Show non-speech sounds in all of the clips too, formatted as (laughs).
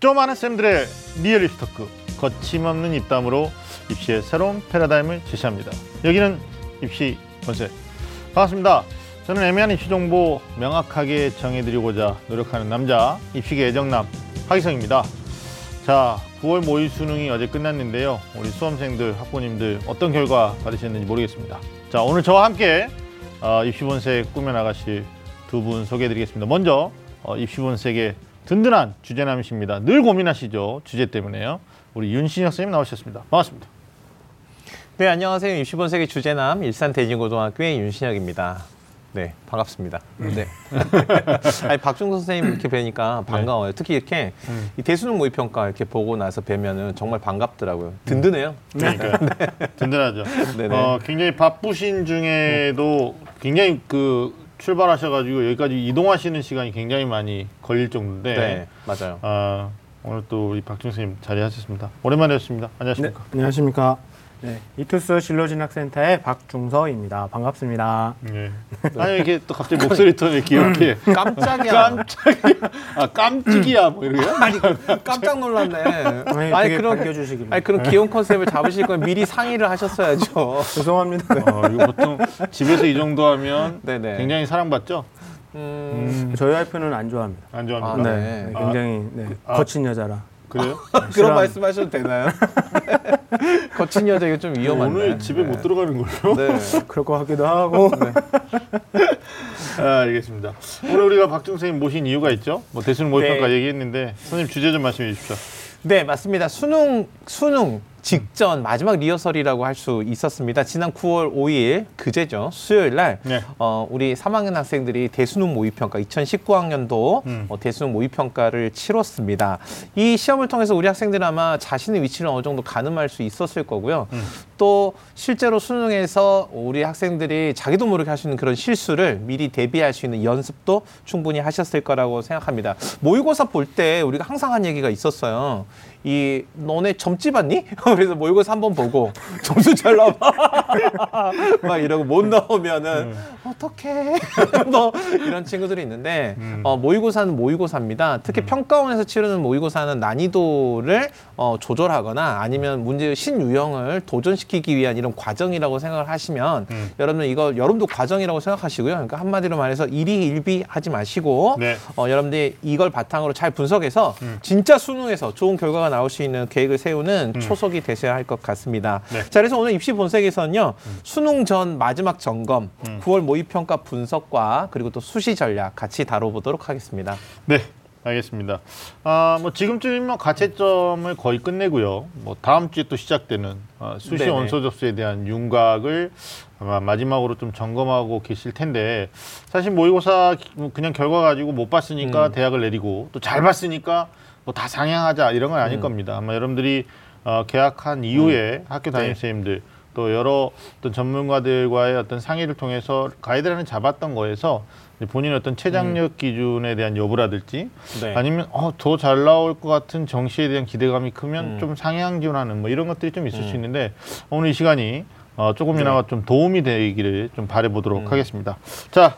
좀 아는 쌤들의 real 입시 talk 거침없는 입담으로 입시의 새로운 패러다임을 제시합니다. 여기는 입시 본색 반갑습니다. 저는 애매한 입시 정보 명확하게 정해드리고자 노력하는 남자 입시계 애정남 하기성입니다. 자, 9월 모의 수능이 어제 끝났는데요. 우리 수험생들, 학부모님들 어떤 결과 받으셨는지 모르겠습니다. 자, 오늘 저와 함께 어, 입시 본색 꾸며 나가실 두 분 소개해드리겠습니다. 먼저 어, 입시 본색의 든든한 주제남이십니다. 늘 고민하시죠. 주제 때문에요. 우리 윤신혁 선생님 나오셨습니다. 반갑습니다. 네, 안녕하세요. 입시본색의 주제남 일산 대진고등학교의 윤신혁입니다. 네, 반갑습니다. 네. (laughs) 아니 박중서 선생님 이렇게 뵈니까 반가워요. 특히 이렇게 이 대수능 모의 평가 이렇게 보고 나서 뵈면은 정말 반갑더라고요. 든든해요. 그러니까 (laughs) 든든하죠. 네네. (laughs) 어, 굉장히 바쁘신 중에도 굉장히 그 출발하셔가지고 여기까지 이동하시는 시간이 굉장히 많이 걸릴 정도인데 네, 맞아요. 아, 오늘 또 우리 선생님 자리하셨습니다. 오랜만이었습니다. 네, 안녕하십니까? 안녕하십니까. 네, 이투스 진로진학센터의 박중서입니다. 반갑습니다. 네. (laughs) 아니 이렇게 또 갑자기 목소리 톤이 귀엽게 깜짝이야. 깜짝이야. 아 깜찍이야 뭐 이러요? 아니 깜짝 놀랐네. 아니, 아니 그런 반겨주시길래. 아니 그런 귀여운 컨셉을 잡으실 거면 미리 상의를 하셨어야죠. (laughs) 죄송합니다. 어, 이거 보통 집에서 이 정도 하면 네네. 굉장히 사랑받죠? 음, 저희 와이프는 안 좋아합니다. 안 아, 좋아합니다. 네. 네, 굉장히 네, 아. 거친 여자라. 그래요? (laughs) 그런. 말씀하셔도 되나요? (laughs) 거친 여자 이거 좀 위험한데. 오늘 집에 못 들어가는 걸로? 네. (laughs) 그럴 것 같기도 하고. 아, 알겠습니다. 오늘 우리가 박중 선생님 모신 이유가 있죠? 뭐 대수능 모의평가 네. 얘기했는데 선생님 주제 좀 말씀해 주십시오. 네, 맞습니다. 수능 수능 직전 마지막 리허설이라고 할 수 있었습니다. 지난 9월 5일 그제죠. 수요일 날 네. 어, 우리 3학년 학생들이 대수능 모의평가 2019학년도 음. 어, 대수능 모의평가를 치렀습니다. 이 시험을 통해서 우리 학생들은 아마 자신의 위치를 어느 정도 가늠할 수 있었을 거고요. 음. 또 실제로 수능에서 우리 학생들이 자기도 모르게 할 수 있는 그런 실수를 미리 대비할 수 있는 연습도 충분히 하셨을 거라고 생각합니다. 모의고사 볼 때 우리가 항상 한 얘기가 있었어요. 이 너네 점집 봤니? (laughs) 그래서 모의고사 한번 보고 (laughs) 점수 잘 나와 (laughs) 막 이러고 못 나오면은 어떡해. 뭐 이런 친구들이 있는데 어, 모의고사는 모의고사입니다. 특히 평가원에서 치르는 모의고사는 난이도를 어, 조절하거나 아니면 문제의 신유형을 도전시키기 위한 이런 과정이라고 생각을 하시면 음. 여러분 이거 여러분도 과정이라고 생각하시고요. 그러니까 한마디로 말해서 일희일비 하지 마시고 네. 어, 여러분들이 이걸 바탕으로 잘 분석해서 음. 진짜 수능에서 좋은 결과가 나올 수 있는 계획을 세우는 초석이 되셔야 할 것 같습니다. 네. 자, 그래서 오늘 입시 본색에서는요, 수능 전 마지막 점검, 음. 9월 모의평가 분석과 그리고 또 수시 전략 같이 다뤄보도록 하겠습니다. 네, 알겠습니다. 아, 뭐 지금쯤이면 가채점을 거의 끝내고요. 뭐 다음 주에 또 시작되는 어, 수시 네네. 원서 접수에 대한 윤곽을 아마 마지막으로 좀 점검하고 계실 텐데 사실 모의고사 그냥 결과 가지고 못 봤으니까 음. 대학을 내리고 또 잘 봤으니까 뭐 다 상향하자 이런 건 아닐 음. 겁니다. 아마 여러분들이 어, 개학한 이후에 학교 담임 네. 선생님들 또 여러 어떤 전문가들과의 어떤 상의를 통해서 가이드라인을 잡았던 거에서 본인의 어떤 최장력 기준에 대한 여부라든지 음. 네. 아니면 어, 더 잘 나올 것 같은 정시에 대한 기대감이 크면 음. 좀 상향 지원하는 뭐 이런 것들이 좀 있을 수 음. 있는데 오늘 이 시간이 어, 조금이나마 좀 도움이 되기를 좀 바라보도록 음. 하겠습니다. 자,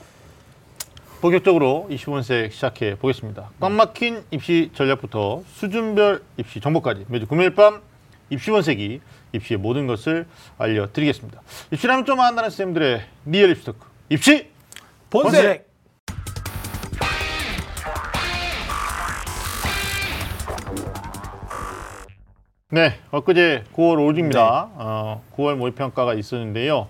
본격적으로 25분색 시작해 보겠습니다. 꽉 막힌 입시 전략부터 수준별 입시 정보까지 매주 금요일 밤 입시본색이 입시의 모든 것을 알려드리겠습니다. 입시라면 좀 안다는 쌤들의 real 입시 talk 입시 본색! 네, 엊그제 9월 5일입니다. 네. 어, 9월 모의평가가 있었는데요.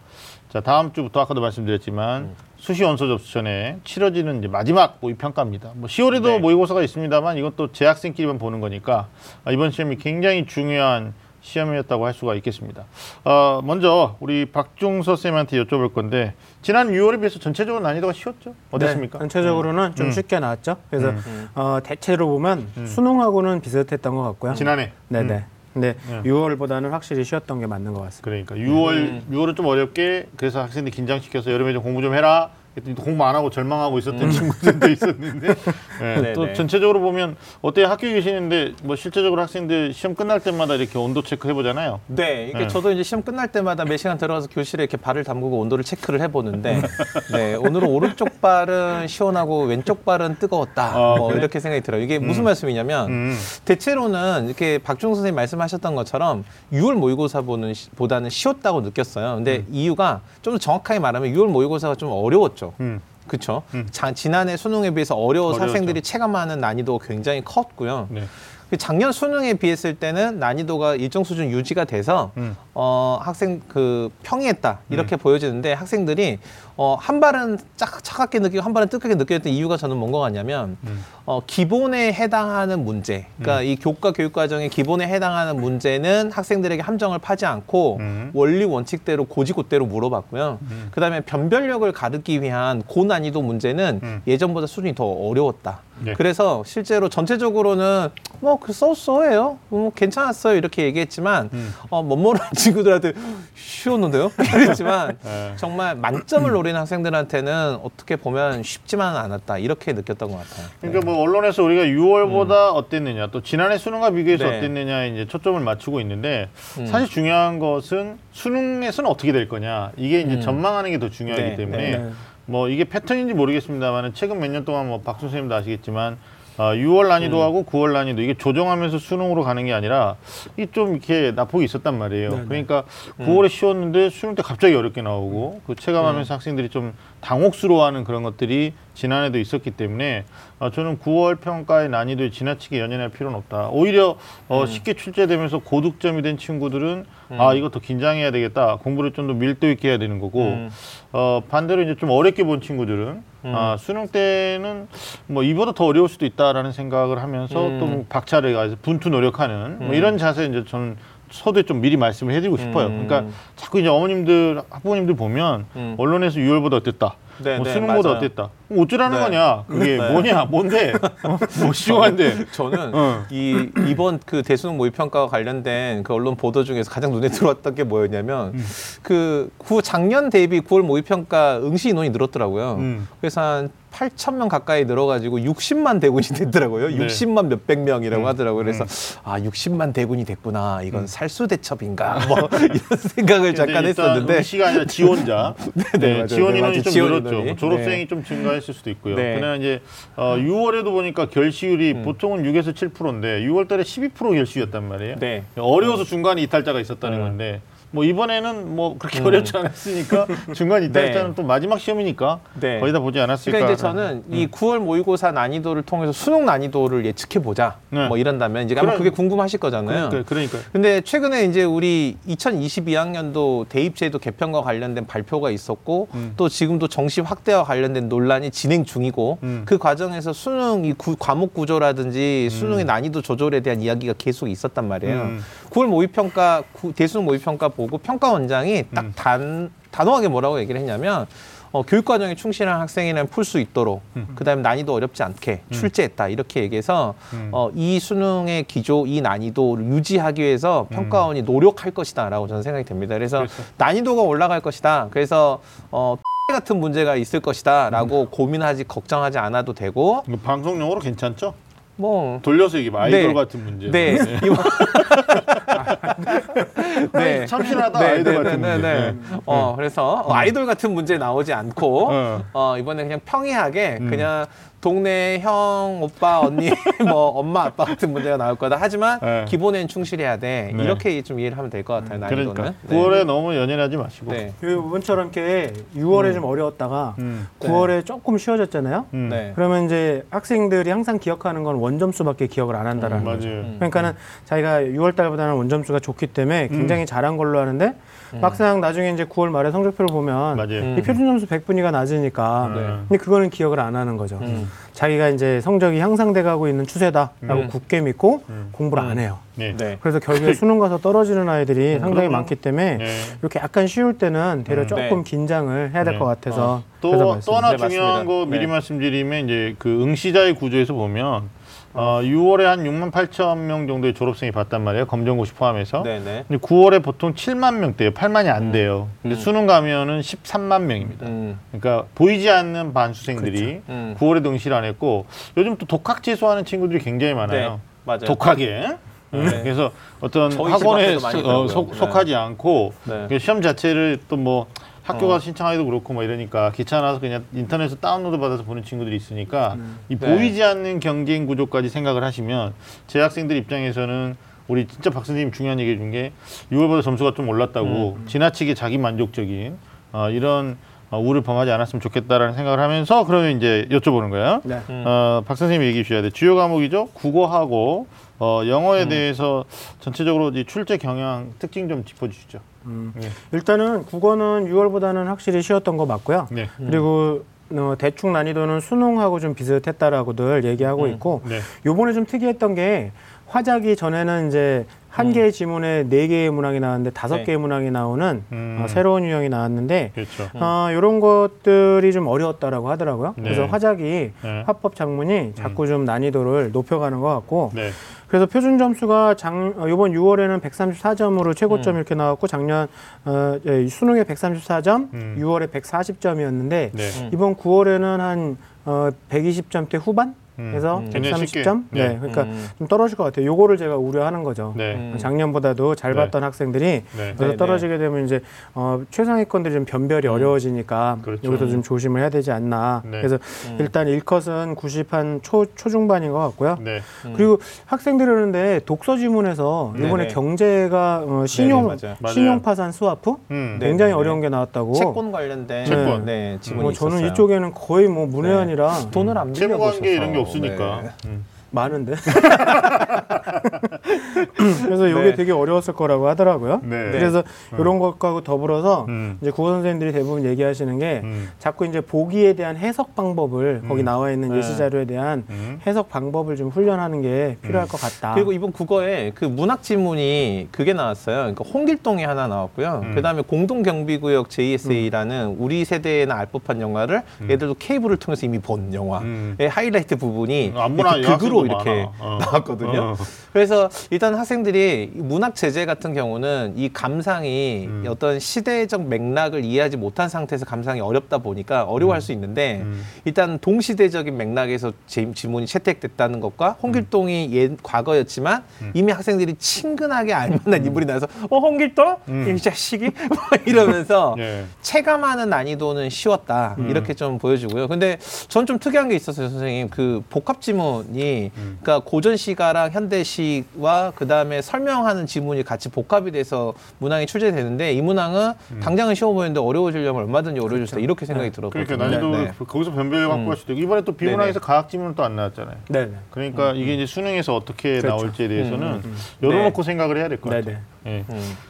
자, 다음 주부터 아까도 말씀드렸지만 음. 수시 원서 접수 전에 치러지는 이제 마지막 모의평가입니다. 뭐 10월에도 네. 모의고사가 있습니다만 이것도 재학생끼리만 보는 거니까 아, 이번 시험이 굉장히 중요한 시험이었다고 할 수가 있겠습니다. 어, 먼저 우리 박중서 쌤한테 여쭤볼 건데 지난 6월에 비해서 전체적으로 난이도가 쉬웠죠? 어땠습니까? 네, 전체적으로는 좀 음. 쉽게 나왔죠. 그래서 음. 어, 대체로 보면 수능하고는 비슷했던 것 같고요. 지난해 네네. 음. 근데 네. 6월보다는 확실히 쉬웠던 게 맞는 것 같습니다. 그러니까 6월 음. 6월은 좀 어렵게 그래서 학생들 긴장시켜서 여름에 좀 공부 좀 해라 공부 안 하고 절망하고 있었던 친구들도 있었는데 (laughs) 예, 네, 또 네. 전체적으로 보면 어때요? 학교에 계시는데 뭐 실제적으로 학생들 시험 끝날 때마다 이렇게 온도 체크 해보잖아요. 네, 이게 네. 저도 이제 시험 끝날 때마다 매 시간 들어가서 교실에 이렇게 발을 담그고 온도를 체크를 해보는데, (laughs) 네, 오늘은 오른쪽 발은 시원하고 왼쪽 발은 뜨거웠다. 아, 뭐 그래? 이렇게 생각이 들어요. 이게 무슨 말씀이냐면, 음. 대체로는 이렇게 박중 선생님 말씀하셨던 것처럼 6월 모의고사 보는 시- 보다는 쉬웠다고 느꼈어요. 근데 이유가 좀더 정확하게 말하면 6월 모의고사가 좀 어려웠죠. 음. 그렇죠. 음. 지난해 수능에 비해서 어려워서 어려웠죠. 학생들이 체감하는 난이도가 굉장히 컸고요. 네. 그 작년 수능에 비했을 때는 난이도가 일정 수준 유지가 돼서 음. 어 학생 그 평이했다 이렇게 보여지는데 학생들이 어 한 발은 짝 차갑게 느끼고 한 발은 뜨겁게 느꼈던 이유가 저는 뭔가 같냐면 음. 어 기본에 해당하는 문제 그러니까 이 교과 교육 과정의 기본에 해당하는 문제는 학생들에게 함정을 파지 않고 음. 원리 원칙대로 고지고대로 물어봤고요. 그다음에 변별력을 가르기 위한 고난이도 문제는 음. 예전보다 수준이 더 어려웠다. 네. 그래서 실제로 전체적으로는 뭐 그 써써예요, 뭐 괜찮았어요 이렇게 얘기했지만 음. 어 멋모르는 (laughs) 친구들한테 쉬웠는데요, (laughs) 이랬지만 네. 정말 만점을 (clears throat) 노리 는 학생들한테는 어떻게 보면 쉽지만은 않았다 이렇게 느꼈던 것 같아요. 그러니까 뭐 언론에서 우리가 6월보다 어땠느냐 또 지난해 수능과 비교해서 네. 어땠느냐에 이제 초점을 맞추고 있는데 음. 사실 중요한 것은 수능에서는 어떻게 될 거냐 이게 이제 음. 전망하는 게 더 중요하기 네, 때문에 네. 뭐 이게 패턴인지 모르겠습니다만 최근 몇 년 동안 뭐 박수 선생님도 아시겠지만 어, 6월 난이도하고 9월 난이도 이게 조정하면서 수능으로 가는 게 아니라 이게 좀 이렇게 나폭이 있었단 말이에요. 네, 네. 그러니까 9월에 쉬웠는데 수능 때 갑자기 어렵게 나오고 그 체감하면서 학생들이 좀 당혹스러워하는 그런 것들이 지난해도 있었기 때문에 어, 저는 9월 평가의 난이도에 지나치게 연연할 필요는 없다. 오히려 어, 쉽게 출제되면서 고득점이 된 친구들은 아 이거 더 긴장해야 되겠다. 공부를 좀 더 밀도 있게 해야 되는 거고 음. 어, 반대로 이제 좀 어렵게 본 친구들은 아, 수능 때는 뭐 이보다 더 어려울 수도 있다라는 생각을 하면서 음. 또뭐 박차를 가해서 분투 노력하는 뭐 이런 자세 이제 저는 서두에 좀 미리 말씀을 해드리고 싶어요. 음. 그러니까 자꾸 이제 어머님들 학부모님들 보면 음. 언론에서 6월보다 어땠다. 네, 뭐 네, 수능보다 맞아요. 어땠다. 어쩌라는 네. 거냐? 그게 네. 뭐냐? 뭔데? 어? 뭐 시원한데. 저는 어. 이 이번 그 대수능 모의 평가와 관련된 그 언론 보도 중에서 가장 눈에 들어왔던 게 뭐였냐면 음. 그구 작년 대비 9월 모의 평가 응시 인원이 늘었더라고요. 음. 그래서 한 8천 명 가까이 늘어가지고 60만 대군이 (laughs) 됐더라고요. 네. 60만 몇백 명이라고 음. 하더라고요. 그래서 아 60만 대군이 됐구나. 이건 살수 대첩인가? (laughs) 뭐 이런 생각을 잠깐 했었는데 아니라 지원자. (laughs) 네. 지원 네, 인원이 맞아요. 좀 지원 늘었죠. 졸업생이 네. 좀 증가했 을 수도 있고요. 네. 그러나 이제 어, 6월에도 보니까 결시율이 음. 보통은 6에서 7%인데 6월달에 12% 결시였단 말이에요. 네. 어려워서 중간에 이탈자가 있었다는 음. 건데 뭐 이번에는 뭐 그렇게 어렵지 않았으니까 (laughs) 중간 이탈자는 네. 또 마지막 시험이니까 네. 거의 다 보지 않았을까. 그러니까 이제 저는 이 9월 모의고사 난이도를 통해서 수능 난이도를 예측해 보자. 네. 뭐 이런다면 이제 아마 그런- 그게 궁금하실 거잖아요. 그러니까 그러니까 근데 최근에 이제 우리 2022학년도 대입제도 개편과 관련된 발표가 있었고 음. 또 지금도 정시 확대와 관련된 논란이 진행 중이고 음. 그 과정에서 수능 이 구- 과목 구조라든지 수능의 난이도 조절에 대한 이야기가 계속 있었단 말이에요. 음. 9월 모의평가 구- 대수능 모의평가 보고 평가원장이 딱 음. 단 단호하게 뭐라고 얘기를 했냐면 어, 교육과정에 충실한 학생이라면 풀 수 있도록 그다음에 난이도 어렵지 않게 출제했다 이렇게 얘기해서 음. 어, 이 수능의 기조 이 난이도를 유지하기 위해서 평가원이 노력할 것이다라고 저는 생각이 됩니다. 그래서 그렇죠. 난이도가 올라갈 것이다. 그래서 어, (laughs) 같은 문제가 있을 것이다라고 음. 고민하지 걱정하지 않아도 되고 방송용으로 괜찮죠? 뭐 돌려서 이게 아이돌 네. 같은 문제. 네. 이번- (laughs) (laughs) 네. 참신하다 네, 아이돌 네, 같은 네, 문제. 네, 네. 어, 그래서 어, 아이돌 같은 문제 나오지 않고 어. 어, 이번에 그냥 평이하게 음. 그냥 동네 형, 오빠, 언니, (laughs) 뭐 엄마, 아빠 같은 문제가 나올 거다. 하지만 네. 기본엔 충실해야 돼. 네. 이렇게 좀 이해를 하면 될 것 같아요. 난이도는. 그러니까 네. 9월에 너무 연연하지 마시고. 네. 그 이번처럼 이렇게 6월에 좀 어려웠다가 음. 9월에 조금 쉬워졌잖아요. 음. 네. 그러면 이제 학생들이 항상 기억하는 건 원점수밖에 기억을 안 한다라는 맞아요. 거죠. 음. 그러니까는 자기가 6월 달보다는 원점수가 좋기 때문에 굉장히 잘한 걸로 하는데 막상 나중에 이제 9월 말에 성적표를 보면 맞아요. 음. 이 표준 점수 100분위가 낮으니까 네. 근데 그거는 기억을 안 하는 거죠. 음. 자기가 이제 성적이 향상돼 가고 있는 추세다라고 음. 굳게 믿고 음. 공부를 안 해요. 네. 네. 그래서 결국에 수능 가서 떨어지는 아이들이 상당히 그럼요. 많기 때문에 네. 이렇게 약간 쉬울 때는 되려 음. 조금 네. 긴장을 해야 될 네. 것 같아서 또, 그래서 또 말씀. 하나 네, 중요한 맞습니다. 거 미리 네. 말씀드리면 이제 그 응시자의 구조에서 보면 어, 6월에 한 6만 8천 명 정도의 졸업생이 봤단 말이에요. 검정고시 포함해서. 네네. 근데 9월에 보통 7만 명대예요. 8만이 안 돼요. 근데 수능 가면은 13만 명입니다. 음. 그러니까 보이지 않는 반수생들이 음. 9월에 등실 안 했고 요즘 또 독학 재수하는 친구들이 굉장히 많아요. 네, 맞아요. 독하게. 네. 그래서 어떤 학원에 어. 속, 네. 속하지 않고 네. 그 시험 자체를 또뭐 학교 어. 가서 신청하기도 그렇고 뭐 이러니까 귀찮아서 그냥 인터넷에서 다운로드 받아서 보는 친구들이 있으니까 이 네. 보이지 않는 경쟁 구조까지 생각을 하시면 제 학생들 입장에서는 우리 진짜 박 선생님 중요한 얘기 해준 게 6월보다 점수가 좀 올랐다고 음. 지나치게 자기 만족적인 어, 이런 어, 우를 범하지 않았으면 좋겠다라는 생각을 하면서 그러면 이제 여쭤보는 거예요. 네. 음. 어, 박 선생님이 얘기해 주셔야 돼. 주요 과목이죠. 국어하고 어, 영어에 대해서 전체적으로 이 출제 경향 특징 좀 짚어주시죠. 음. 네. 일단은 국어는 6월보다는 확실히 쉬웠던 거 맞고요. 네. 그리고 어, 대충 난이도는 수능하고 좀 비슷했다라고들 얘기하고 음. 있고 네. 요번에 좀 특이했던 게 화작이 전에는 이제 한 개의 지문에 네 개의 문항이 나왔는데 다섯 네. 개의 문항이 나오는 음. 어, 새로운 유형이 나왔는데 그렇죠. 어, 이런 것들이 좀 어려웠다라고 하더라고요. 네. 그래서 화작이 네. 화법 작문이 자꾸 좀 난이도를 높여가는 것 같고 네. 그래서 표준 점수가 장 어, 이번 6월에는 134점으로 최고점 음. 이렇게 나왔고 작년 어, 예, 수능에 134점, 음. 6월에 140점이었는데 네. 음. 이번 9월에는 한 어, 120점대 후반 음. 해서 음. 굉장히 쉽게. 130점. 네. 네. 그러니까 음. 좀 떨어질 것 같아요. 요거를 제가 우려하는 거죠. 네. 음. 작년보다도 잘 네. 봤던 학생들이 네. 그래서 네, 떨어지게 되면 이제 어, 최상위권들이 좀 변별이 어려워지니까 그렇죠. 여기서 좀 조심을 해야 되지 않나. 네. 그래서 음. 일단 일컷은 90한 초 초중반인 것 같고요. 네. 음. 그리고 학생들이 그러는데 독서 지문에서. 이번에 경제가 어, 신용. 신용 파산 스와프 음. 네. 굉장히. 어려운 게 나왔다고. 채권 관련된 채권. 네, 지문이 뭐 저는 있었어요. 이쪽에는 거의 뭐 문외한이라 돈을 안 빌려 게 없으니까. 네. 음. 많은데. (laughs) 그래서 이게 네. 되게 어려웠을 거라고 하더라고요. 네. 그래서 이런 것과 더불어서 음. 이제 국어 선생님들이 대부분 얘기하시는 게 음. 자꾸 이제 보기에 대한 해석 방법을 거기 나와 있는 네. 예시 자료에 대한 음. 해석 방법을 좀 훈련하는 게 필요할 것 같다. 그리고 이번 국어에 그 문학 지문이 그게 나왔어요. 그러니까 홍길동이 하나 나왔고요. 음. 그다음에 공동 경비구역 JSA라는 우리 세대에는 알 법한 영화를 애들도 케이블을 통해서 이미 본 영화의 음. 하이라이트 부분이 이렇게 극으로 여학생도 이렇게. 어. 나왔거든요. 어. 그래서 일단 학생들이 이 문학 제재 같은 경우는 이 감상이 음. 어떤 시대적 맥락을 이해하지 못한 상태에서 감상이 어렵다 보니까 어려워할 수 있는데 음. 일단 동시대적인 맥락에서 지- 지문이 채택됐다는 것과 홍길동이 옛 과거였지만 음. 이미 학생들이 친근하게 알만한 인물이 나서 어 홍길동 음. 이 자식이 (laughs) 뭐 이러면서 (laughs) 예. 체감하는 난이도는 쉬웠다 음. 이렇게 좀 보여주고요. 근데 전 좀 특이한 게 있었어요, 선생님. 그 복합 지문이 음. 그러니까 고전 시가랑 현대 시와 그 다음에 설명하는 지문이 같이 복합이 돼서 문항이 출제되는데 이 문항은 당장은 쉬워 보이는데 어려워지려면 얼마든지 어려워질 수 있다 이렇게 생각이 들었거든요. 그러니까 난이도를 네. 거기서 변별력 갖고 음. 갈 수도 있고 이번에 또 비문학에서 과학 지문은 또 안 나왔잖아요. 네네. 그러니까 이게 이제 수능에서 어떻게 그렇죠. 나올지에 대해서는 음, 음, 열어놓고 생각을 해야 될 것 같아요. 음.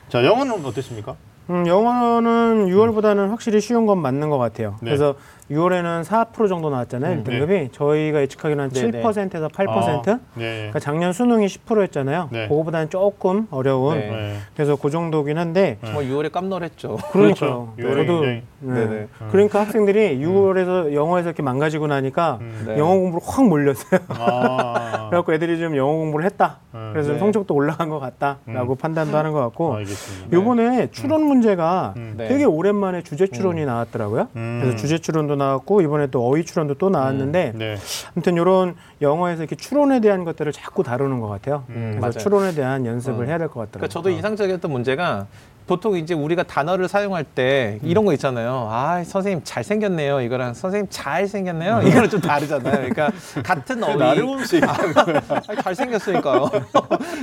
자 영어는 어땠습니까? 음, 영어는 6월보다는 확실히 쉬운 건 맞는 것 같아요. 네. 그래서 6월에는 4% 정도 나왔잖아요. 음, 1등급이. 저희가 예측하기는 한 네, 네. 7%에서 8%. 아, 네. 그러니까 작년 수능이 10%였잖아요. 네. 그거보다는 조금 어려운. 네. 네. 그래서 그 정도긴 한데 정말 6월에 깜놀했죠. 그러니까요. 그렇죠. 저도 굉장히- 네. 네네. 그러니까 학생들이 6월에서 영어에서 이렇게 망가지고 나니까 음. 네. 영어 공부를 확 몰렸어요. 아, (laughs) 그래갖고 애들이 좀 영어 공부를 했다. 음. 그래서 좀 네. 성적도 올라간 것 같다라고 판단도 하는 것 같고 알겠습니다. 요번에 추론 문제가 음. 네. 되게 오랜만에 주제 추론이 나왔더라고요. 음. 그래서 주제 추론도 나왔고 이번에 또 어휘 추론도 또 나왔는데 네. 아무튼 이런 영어에서 이렇게 추론에 대한 것들을 자꾸 다루는 것 같아요. 음, 그래서 맞아요. 추론에 대한 연습을 어. 해야 될 것 같더라고요. 그러니까 저도 인상적이었던 문제가 보통 이제 우리가 단어를 사용할 때 이런 거 있잖아요. 아, 선생님 잘생겼네요. 이거랑 선생님 잘생겼네요. 이거는 좀 다르잖아요. 그러니까 (laughs) 같은 어휘. 나를 보면서 아, 잘생겼으니까요.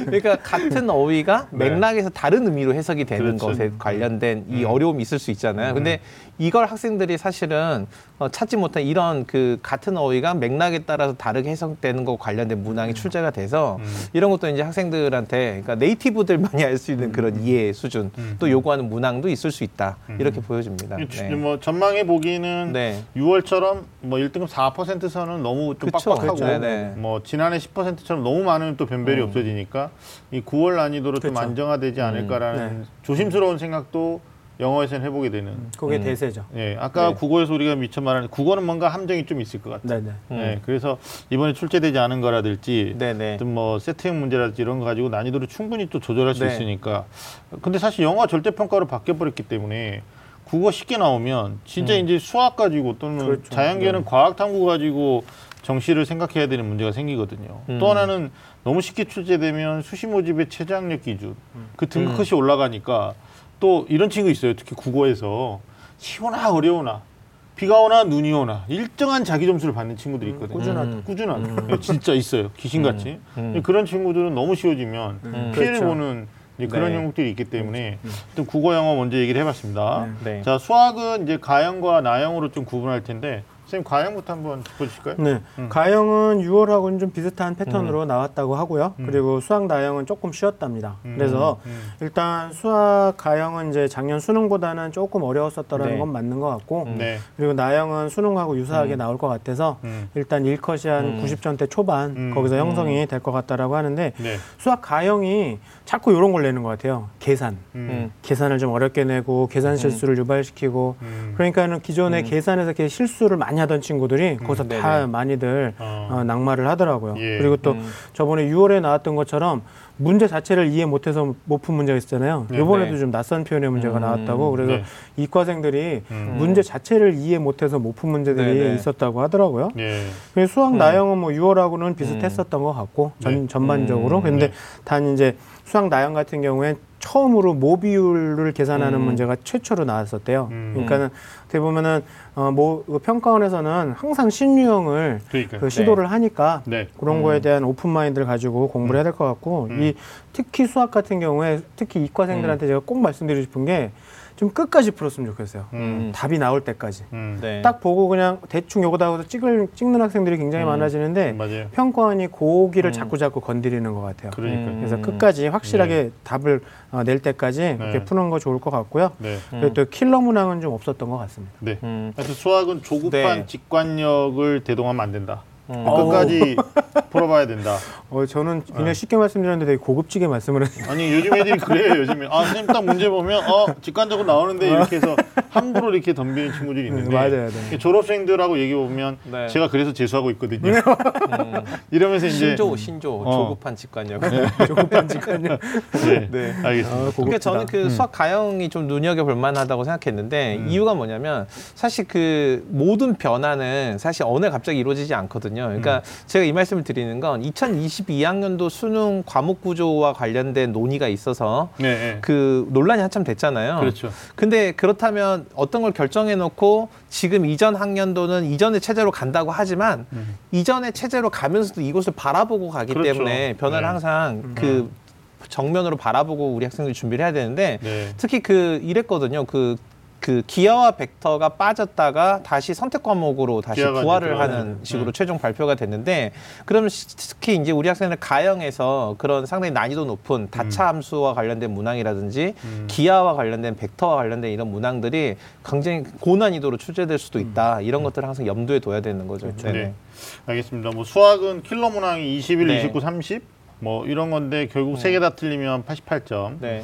그러니까 같은 어휘가 네. 맥락에서 다른 의미로 해석이 되는 그렇죠. 것에 관련된 이 음. 어려움이 있을 수 있잖아요. 근데 이걸 학생들이 사실은 어, 찾지 못한 이런 그 같은 어휘가 맥락에 따라서 다르게 해석되는 거 관련된 문항이 출제가 돼서 음. 이런 것도 이제 학생들한테 그러니까 네이티브들만이 알 수 있는 그런 이해 수준 음. 또 요구하는 문항도 있을 수 있다 이렇게 보여집니다. 네. 뭐 전망해 보기는 네. 6월처럼 뭐 1등급 4% 선은 너무 좀 그쵸, 빡빡하고 그쵸, 네네. 뭐 지난해 10%처럼 너무 많으면 또 변별이 음. 없어지니까 이 9월 난이도로 좀 그쵸. 안정화되지 않을까라는 네. 조심스러운 생각도 영어에서는 해보게 되는. 그게 음. 대세죠. 예, 아까 네. 국어에서 우리가 미처 말하는 국어는 뭔가 함정이 좀 있을 것 같아요. 네네. 음. 예, 그래서 이번에 출제되지 않은 거라든지 네네. 어떤 뭐 세트형 문제라든지 이런 거 가지고 난이도를 충분히 또 조절할 수 네. 있으니까. 근데 사실 영어가 절대 평가로 바뀌어 버렸기 때문에 국어 쉽게 나오면 진짜 음. 이제 수학 가지고 또는 그렇죠. 자연계는 네. 과학 탐구 가지고 정시를 생각해야 되는 문제가 생기거든요. 음. 또 하나는 너무 쉽게 출제되면 수시 모집의 최저학력 기준 음. 그 등급컷이 올라가니까 또 이런 친구 있어요. 특히 국어에서 쉬우나 어려우나 비가 오나 눈이 오나 일정한 자기 점수를 받는 친구들이 있거든요. 꾸준하다. 음. 꾸준한 예, 진짜 있어요 귀신같이 음. 그런 친구들은 너무 쉬워지면 음. 피해를 그렇죠. 보는 이제 그런 네. 형국들이 있기 때문에 또 국어 영어 먼저 얘기를 해봤습니다 네. 자 수학은 이제 가형과 나형으로 좀 구분할 텐데 선생님 가형부터 한번 짚어주실까요? 네. 음. 가형은 6월하고는 좀 비슷한 패턴으로 나왔다고 하고요. 음. 그리고 수학 나형은 조금 쉬었답니다. 음. 그래서 음. 일단 수학 가형은 이제 작년 수능보다는 조금 어려웠었다라는 네. 건 맞는 것 같고 음. 네. 그리고 나형은 수능하고 유사하게 음. 나올 것 같아서 음. 일단 1컷이 한 음. 90점대 초반 음. 거기서 음. 형성이 될 것 같다라고 하는데 네. 수학 가형이 자꾸 이런 걸 내는 것 같아요. 계산. 음. 계산을 좀 어렵게 내고 계산 실수를 유발시키고 음. 그러니까는 기존에 음. 계산에서 이렇게 실수를 많이 하던 친구들이 거기서 네네. 다 많이들 어. 어, 낙마를 하더라고요. 예. 그리고 또 음. 저번에 6월에 나왔던 것처럼 문제 자체를 이해 못해서 못 푼 문제가 있었잖아요. 네. 이번에도 네. 좀 낯선 표현의 문제가 음. 나왔다고. 그래서 네. 이과생들이 음. 문제 자체를 이해 못해서 못 푼 문제들이 네, 네. 있었다고 하더라고요. 예. 그래서 수학 음. 나형은 뭐 6월하고는 비슷했었던 것 같고 전, 네. 전반적으로 음. 근데 네. 단 이제 수학 나형 같은 경우엔 처음으로 모비율을 계산하는 음. 문제가 최초로 나왔었대요. 음. 그러니까는 어떻게 보면은 어뭐 평가원에서는 항상 신유형을 그러니까. 그 시도를 하니까 네. 그런 음. 거에 대한 오픈 마인드를 가지고 공부를 해야 될 것 같고 음. 이 특히 수학 같은 경우에 특히 이과생들한테 제가 꼭 말씀드리고 싶은 게 좀 끝까지 풀었으면 좋겠어요. 음. 답이 나올 때까지. 음. 네. 딱 보고 그냥 대충 요거다 하고 찍을 찍는 학생들이 굉장히 음. 많아지는데 맞아요. 평가원이 고기를 음. 자꾸 자꾸 건드리는 것 같아요. 그러니까. 음. 그래서 끝까지 확실하게 답을 어, 낼 때까지 그렇게 네. 푸는 거 좋을 것 같고요. 네. 그리고 또 킬러 문항은 좀 없었던 것 같습니다. 네. 음. 하여튼 수학은 조급한 네. 직관력을 대동하면 안 된다. 음. 어. 끝까지 (laughs) 풀어봐야 된다. 어, 저는 네. 그냥 쉽게 말씀드렸는데 되게 고급지게 말씀을 했 아니 요즘 애들이 그래요 요즘에 아 선생님 딱 문제 보면 어 직관적으로 나오는데 이렇게 해서 함부로 이렇게 덤비는 친구들이 있는데 맞아요, 네. 졸업생들하고 얘기해 보면 네. 제가 그래서 재수하고 있거든요 음. 이러면서 이제 신조 신조 어. 조급한 직관력. (laughs) 조급한 직관력. 네, 네. 알겠습니다 아, 그러니까. 저는 그 수학 가형이 좀 눈여겨 볼 만하다고 생각했는데 음. 이유가 뭐냐면 사실 그 모든 변화는 사실 어느 날 갑자기 이루어지지 않거든요. 그러니까 제가 이 말씀을 드리는 건 2022학년도 수능 과목 구조와 관련된 논의가 있어서 네, 네. 그 논란이 한참 됐잖아요. 그렇죠 근데 그렇다면 어떤 걸 결정해 놓고 지금 이전 학년도는 이전의 체제로 간다고 하지만 음. 이전의 체제로 가면서도 이곳을 바라보고 가기 그렇죠. 때문에 변화를 네. 항상 그 정면으로 바라보고 우리 학생들이 준비를 해야 되는데 네. 특히 그 이랬거든요. 그 그 기하와 벡터가 빠졌다가 다시 선택 과목으로 다시 부활을 들어가는. 하는 식으로 네. 최종 발표가 됐는데 그러면 시- 특히 이제 우리 학생들 가형에서 그런 상당히 난이도 높은 다차 함수와 관련된 문항이라든지 음. 기하와 관련된 벡터와 관련된 이런 문항들이 굉장히 고난이도로 출제될 수도 있다. 이런 것들을 항상 염두에 둬야 되는 거죠. 네네. 네. 알겠습니다 뭐 수학은 킬러 문항이 21, 네. 29, 30 뭐 이런 건데 결국 세 개 다 틀리면 88점 네.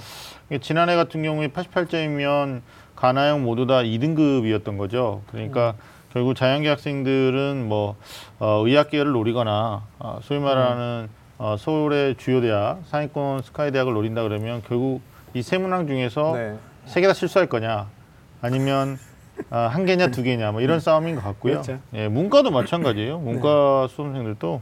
지난해 같은 경우에 88점이면 가나형 모두 다 2등급이었던 거죠. 그러니까 결국 자연계 학생들은 뭐 어, 의학 계열을 노리거나 어, 소위 말하는 어, 서울의 주요 대학 상위권 스카이 대학을 노린다 그러면 결국 이 세 문항 중에서 네. 세개 다 실수할 거냐 아니면 어, 한 개냐 두 개냐 뭐 이런 싸움인 것 같고요. 그렇죠. 예, 문과도 마찬가지예요. 문과 수험생들도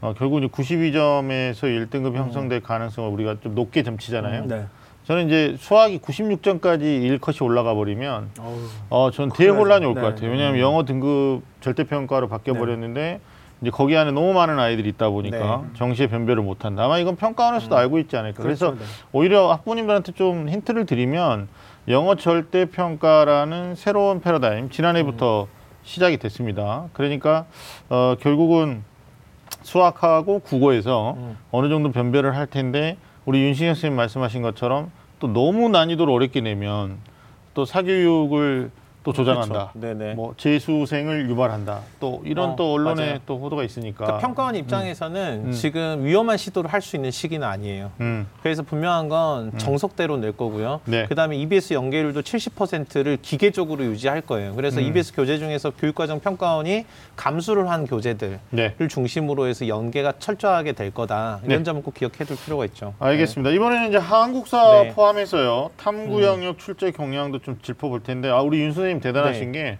어, 결국 이제 92점에서 1등급 형성될 가능성을 우리가 좀 높게 점치잖아요. 네. 저는 이제 수학이 96점까지 1컷이 올라가 버리면 어우, 어, 전 대혼란이. 올 것 네. 같아요. 왜냐하면 영어 등급 절대평가로 바뀌어 버렸는데 이제 거기 안에 너무 많은 아이들이 있다 보니까 정시에 변별을 못 한다. 아마 이건 평가원에서도 알고 있지 않을까. 그래서 그렇죠, 네. 오히려 학부모님들한테 좀 힌트를 드리면 영어 절대평가라는 새로운 패러다임 지난해부터 시작이 됐습니다. 그러니까 어, 결국은 수학하고 국어에서 음. 어느 정도 변별을 할 텐데 우리 윤신영 선생님 말씀하신 것처럼 또 너무 난이도를 어렵게 내면 또 사교육을 또 조장한다. 그렇죠. 네네. 뭐 재수생을 유발한다. 또 이런 어, 또 언론의 맞아요. 또 보도가 있으니까. 그러니까 평가원 입장에서는 음. 지금 위험한 시도를 할 수 있는 시기는 아니에요. 음. 그래서 분명한 건 정석대로 낼 거고요. 네. 그다음에 EBS 연계율도 70%를 기계적으로 유지할 거예요. 그래서 음. EBS 교재 중에서 교육과정 평가원이 감수를 한 교재들을 네. 중심으로 해서 연계가 철저하게 될 거다. 이런 네. 점은 꼭 기억해둘 필요가 있죠. 알겠습니다. 이번에는 이제 한국사 네. 음. 포함해서요. 탐구 영역 출제 경향도 좀 짚어볼 텐데 아 우리 윤 선생 님 대단하신 게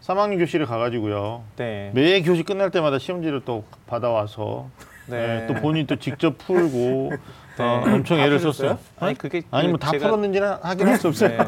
3학년 교실에 가가지고요. 네. 매 교시 끝날 때마다 시험지를 또 받아와서 네, 또 본인 또 직접 풀고 (laughs) 어, 엄청 애를 썼어요. 아니 그게 아니 뭐그다 제가- 풀었는지는 확인 할 수 없어요. 네.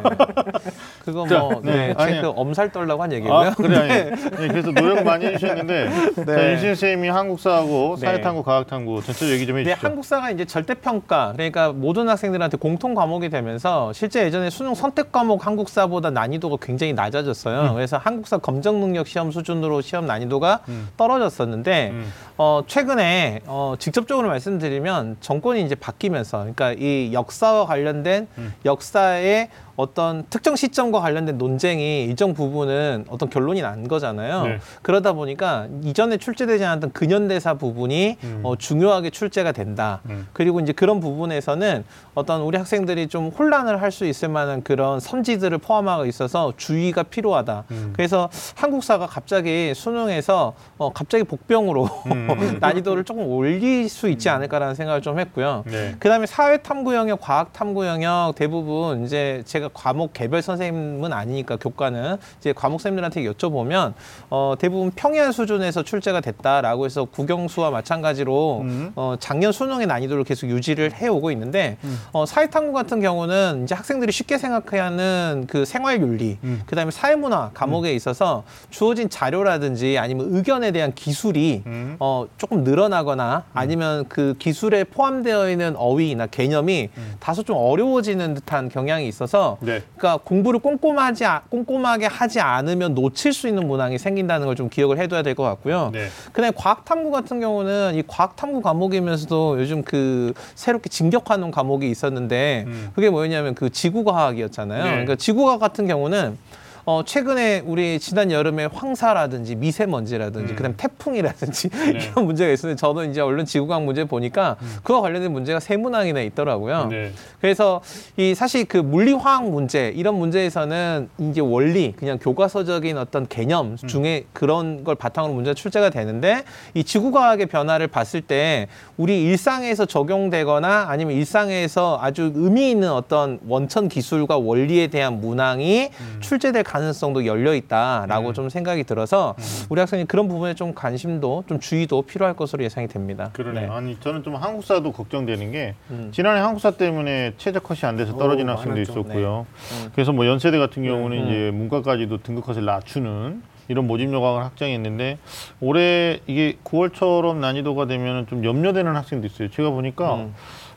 그거 자, 뭐 네. 네, 아니, 제가 엄살 떨라고 한 얘기고요. 아, 그래, 아니. 네, 그래서 노력 많이 해주셨는데, (laughs) 자, 윤신 선생님이 한국사하고 네. 사회탐구, 과학탐구 전체 얘기 좀 네, 해주시죠. 한국사가 이제 절대평가, 그러니까 모든 학생들한테 공통 과목이 되면서 실제 예전에 수능 선택 과목 한국사보다 난이도가 굉장히 낮아졌어요. 음. 그래서 한국사 검정 능력 시험 수준으로 시험 난이도가 떨어졌었는데, 음. 어, 최근에 어, 직접적으로 말씀드리면 정권이 이제 바뀌면서, 그러니까 이 역사와 관련된 음. 역사의 어떤 특정 시점과 관련된 논쟁이 일정 부분은 어떤 결론이 난 거잖아요. 네. 그러다 보니까 이전에 출제되지 않았던 근현대사 부분이 음. 어, 중요하게 출제가 된다. 음. 그리고 이제 그런 부분에서는 어떤 우리 학생들이 좀 혼란을 할 수 있을 만한 그런 선지들을 포함하고 있어서 주의가 필요하다. 음. 그래서 한국사가 갑자기 수능에서 어, 갑자기 복병으로 음. (laughs) 난이도를 조금 올릴 수 있지 않을까라는 생각을 좀 했고요. 네. 그다음에 사회 탐구 영역, 과학 탐구 영역 대부분 이제 제가 과목 개별 선생님은 아니니까 교과는 이제 과목 선생님들한테 여쭤보면 어 대부분 평이한 수준에서 출제가 됐다라고 해서 국영수와 마찬가지로 음. 어 작년 수능의 난이도를 계속 유지를 해 오고 있는데 음. 어 사회 탐구 같은 경우는 이제 학생들이 쉽게 생각하는 그 생활 윤리, 음. 그다음에 사회문화 과목에 있어서 주어진 자료라든지 아니면 의견에 대한 기술이 음. 어, 조금 늘어나거나 아니면 그 기술에 포함되어 있는 어휘나 개념이 다소 좀 어려워지는 듯한 경향이 있어서 네. 그러니까 공부를 꼼꼼하지 아- 꼼꼼하게 하지 않으면 놓칠 수 있는 문항이 생긴다는 걸 좀 기억을 해둬야 될 것 같고요. 네. 그다음에 과학 탐구 같은 경우는 이 과학 탐구 과목이면서도 요즘 그 새롭게 진격하는 과목이 있었는데 음. 그게 뭐였냐면 그 지구과학이었잖아요. 네. 그러니까 지구과학 같은 경우는 어 최근에 우리 지난 여름에 황사라든지 미세먼지라든지 음. 그다음에 태풍이라든지 네. 음. (laughs) 이런 문제가 있었는데 저도 이제 얼른 지구과학 문제 보니까 그와 관련된 문제가 세 문항이나 있더라고요. 네. 그래서 이 사실 그 물리화학 문제 이런 문제에서는 이제 원리 그냥 교과서적인 어떤 개념 음. 중에 그런 걸 바탕으로 문제가 출제가 되는데 이 지구과학의 변화를 봤을 때 우리 일상에서 적용되거나 아니면 일상에서 아주 의미 있는 어떤 원천 기술과 원리에 대한 문항이 출제될 가능성도 열려 있다라고 음. 좀 생각이 들어서 우리 학생이 그런 부분에 좀 관심도 좀 주의도 필요할 것으로 예상이 됩니다. 그러네요. 네. 아니 저는 좀 한국사도 걱정되는 게 음. 지난해 한국사 때문에 최저 컷이 안 돼서 떨어진 오, 학생도 많았죠. 있었고요. 음. 그래서 뭐 연세대 같은 경우는 음. 이제 문과까지도 등급 컷을 낮추는 이런 모집 요강을 확정했는데 올해 이게 9월처럼 난이도가 되면 좀 염려되는 학생도 있어요. 제가 보니까 음.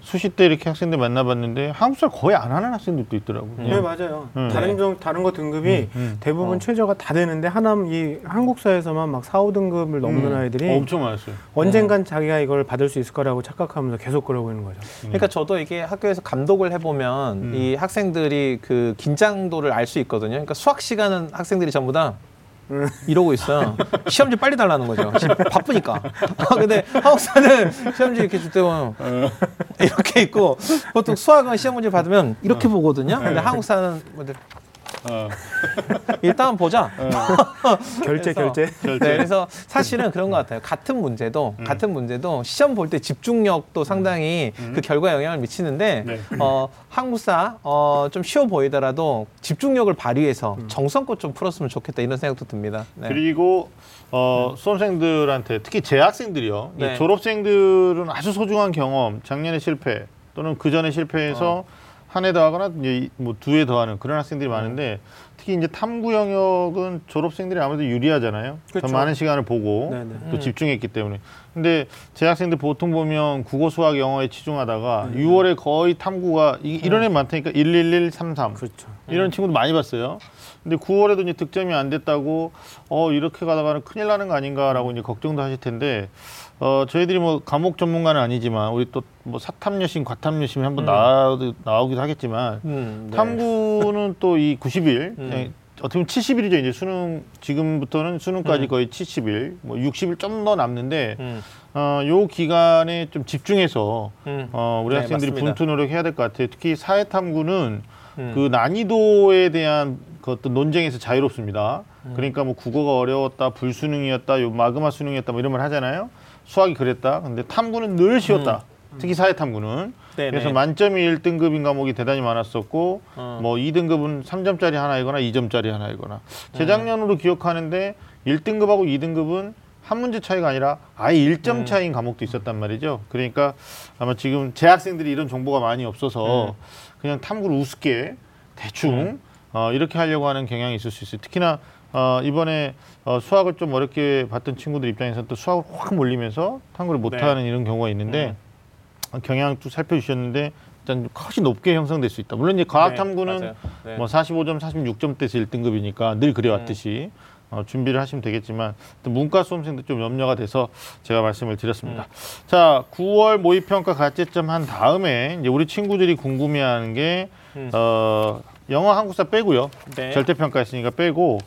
수시 때 이렇게 학생들 만나봤는데 한국사 거의 안 하는 학생들도 있더라고요. 네 맞아요. 음. 다른 종 다른 거 등급이 음, 음. 대부분 어. 최저가 다 되는데 하나 이 한국사에서만 막 4, 5 등급을 넘는 음. 아이들이 어, 엄청 많았어요. 언젠간 자기가 이걸 받을 수 있을 거라고 착각하면서 계속 그러고 있는 거죠. 그러니까 저도 이게 학교에서 감독을 해보면 음. 이 학생들이 그 긴장도를 알 수 있거든요. 그러니까 수학 시간은 학생들이 전부 다 이러고 있어요. 시험지 빨리 달라는 거죠. 바쁘니까. 아, 근데 한국사는 시험지 이렇게 줄 때는 이렇게 있고 보통 수학은 시험 문제 받으면 이렇게 보거든요. 근데 한국사는 뭐들 어, (laughs) 일단 보자. (laughs) 결제 그래서- 결제. 절대. 네, 그래서 사실은 그런 것 같아요. 같은 문제도 음. 같은 문제도 시험 볼 때 집중력도 상당히 그 결과에 영향을 미치는데 네. 어, 한국사 어, 좀 쉬워 보이더라도 집중력을 발휘해서 정성껏 좀 풀었으면 좋겠다 이런 생각도 듭니다. 네. 그리고 어, 수험생들한테 특히 재학생들이요. 이 네. 졸업생들은 아주 소중한 경험, 작년에 실패 또는 그 전에 실패해서 한 해 더하거나 이제 뭐 두 해 더하는 그런 학생들이 많은데 특히 이제 탐구 영역은 졸업생들이 아무래도 유리하잖아요. 더 그렇죠. 많은 시간을 보고 네네. 또 음. 집중했기 때문에. 근데 재학생들 보통 보면 국어, 수학, 영어에 치중하다가 네. 6월에 거의 탐구가 이, 이런 애 많다니까 11133 그렇죠. 이런 친구도 많이 봤어요. 근데 9월에도 이제 득점이 안 됐다고 어 이렇게 가다가는 큰일 나는 거 아닌가라고 이제 걱정도 하실 텐데 어 저희들이 뭐 과목 전문가는 아니지만 우리 또 뭐 사탐여심, 과탐여심이 한번 나오, 나오기도 하겠지만 음, 네. 탐구는 또 이 90일 음. 어떻게 보면 70일이죠. 이제 수능 지금부터는 수능까지 음. 거의 70일, 뭐 60일 좀 더 남는데 음. 어, 요 기간에 좀 집중해서 음. 어, 우리 네, 학생들이 맞습니다. 분투 노력해야 될 것 같아요. 특히 사회 탐구는 음. 그 난이도에 대한 그 어떤 논쟁에서 자유롭습니다. 음. 그러니까 뭐 국어가 어려웠다, 불수능이었다, 요 마그마 수능이었다 뭐 이런 말 하잖아요. 수학이 그랬다. 근데 탐구는 늘 쉬웠다. 특히 사회 탐구는. 음. 네네. 그래서 만점이 1등급인 과목이 대단히 많았었고 어. 뭐 2등급은 3점짜리 하나이거나 2점짜리 하나이거나 재작년으로 기억하는데 1등급하고 2등급은 한 문제 차이가 아니라 아예 1점 차이인 과목도 있었단 말이죠. 그러니까 아마 지금 재학생들이 이런 정보가 많이 없어서 그냥 탐구를 우습게 대충 어, 이렇게 하려고 하는 경향이 있을 수 있어요. 특히나 어, 이번에 어, 수학을 좀 어렵게 봤던 친구들 입장에서 또 수학을 확 몰리면서 탐구를 못하는 이런 경우가 있는데 어, 경향 쭉 살펴주셨는데 일단 훨씬 높게 형성될 수 있다. 물론 이제 과학 네, 탐구는. 네. 뭐 45점, 46점대에서 1등급이니까 늘 그래왔듯이 어, 준비를 하시면 되겠지만 또 문과 수험생도 좀 염려가 돼서 제가 말씀을 드렸습니다. 자, 9월 모의평가 가채점 한 다음에 이제 우리 친구들이 궁금해하는 게 음. 어, 영어, 한국사 빼고요. 네. 절대평가했으니까 빼고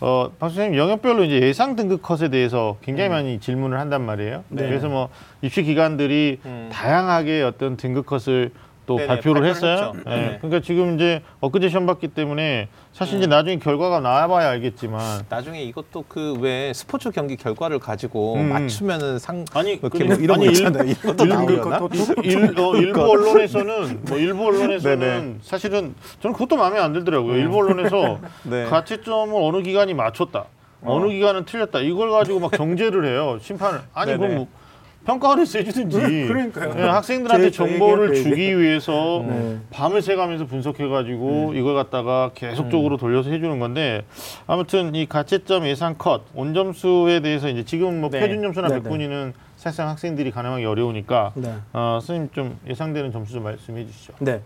어, 박 선생님 영역별로 이제 예상 등급 컷에 대해서 굉장히 많이 질문을 한단 말이에요. 음. 네. 그래서 뭐 입시 기관들이 음. 다양하게 어떤 등급 컷을 또 네네, 발표를 발표를 했어요. 했죠. 예. 네. 그러니까 지금 이제 엊그제 시험 봤기 때문에 사실 이제 나중에 결과가 나와봐야 알겠지만 나중에 이것도 그 왜 스포츠 경기 결과를 가지고 음. 맞추면은 상 아니 뭐 그- 이렇게 뭐 이런 아니, 거 일- 있잖아요. 것도 일- 나오려나? 일, 어, 일부 언론에서는 (laughs) 뭐 일부 언론에서는. 사실은 저는 그것도 마음에 안 들더라고요. 일부 언론에서 (laughs) 네. 가채점을 어느 기관이 맞췄다. 어. 느 기관은 틀렸다. 이걸 가지고 막 (laughs) 경제를 해요. 심판을. 아니 네네. 그럼 뭐 평가를 해주든지. 그러니까요. 예, 학생들한테 정보를 주기 위해서 네. 밤을 새가면서 분석해가지고 이걸 갖다가 계속적으로 돌려서 해주는 건데 아무튼 이 가채점 예상 컷 온점수에 대해서 이제 지금 뭐 네. 표준 점수나 네, 몇 네. 분위는 사실상 학생들이 가능하기 어려우니까 네. 어, 선생님 좀 예상되는 점수 좀 말씀해 주시죠. 네.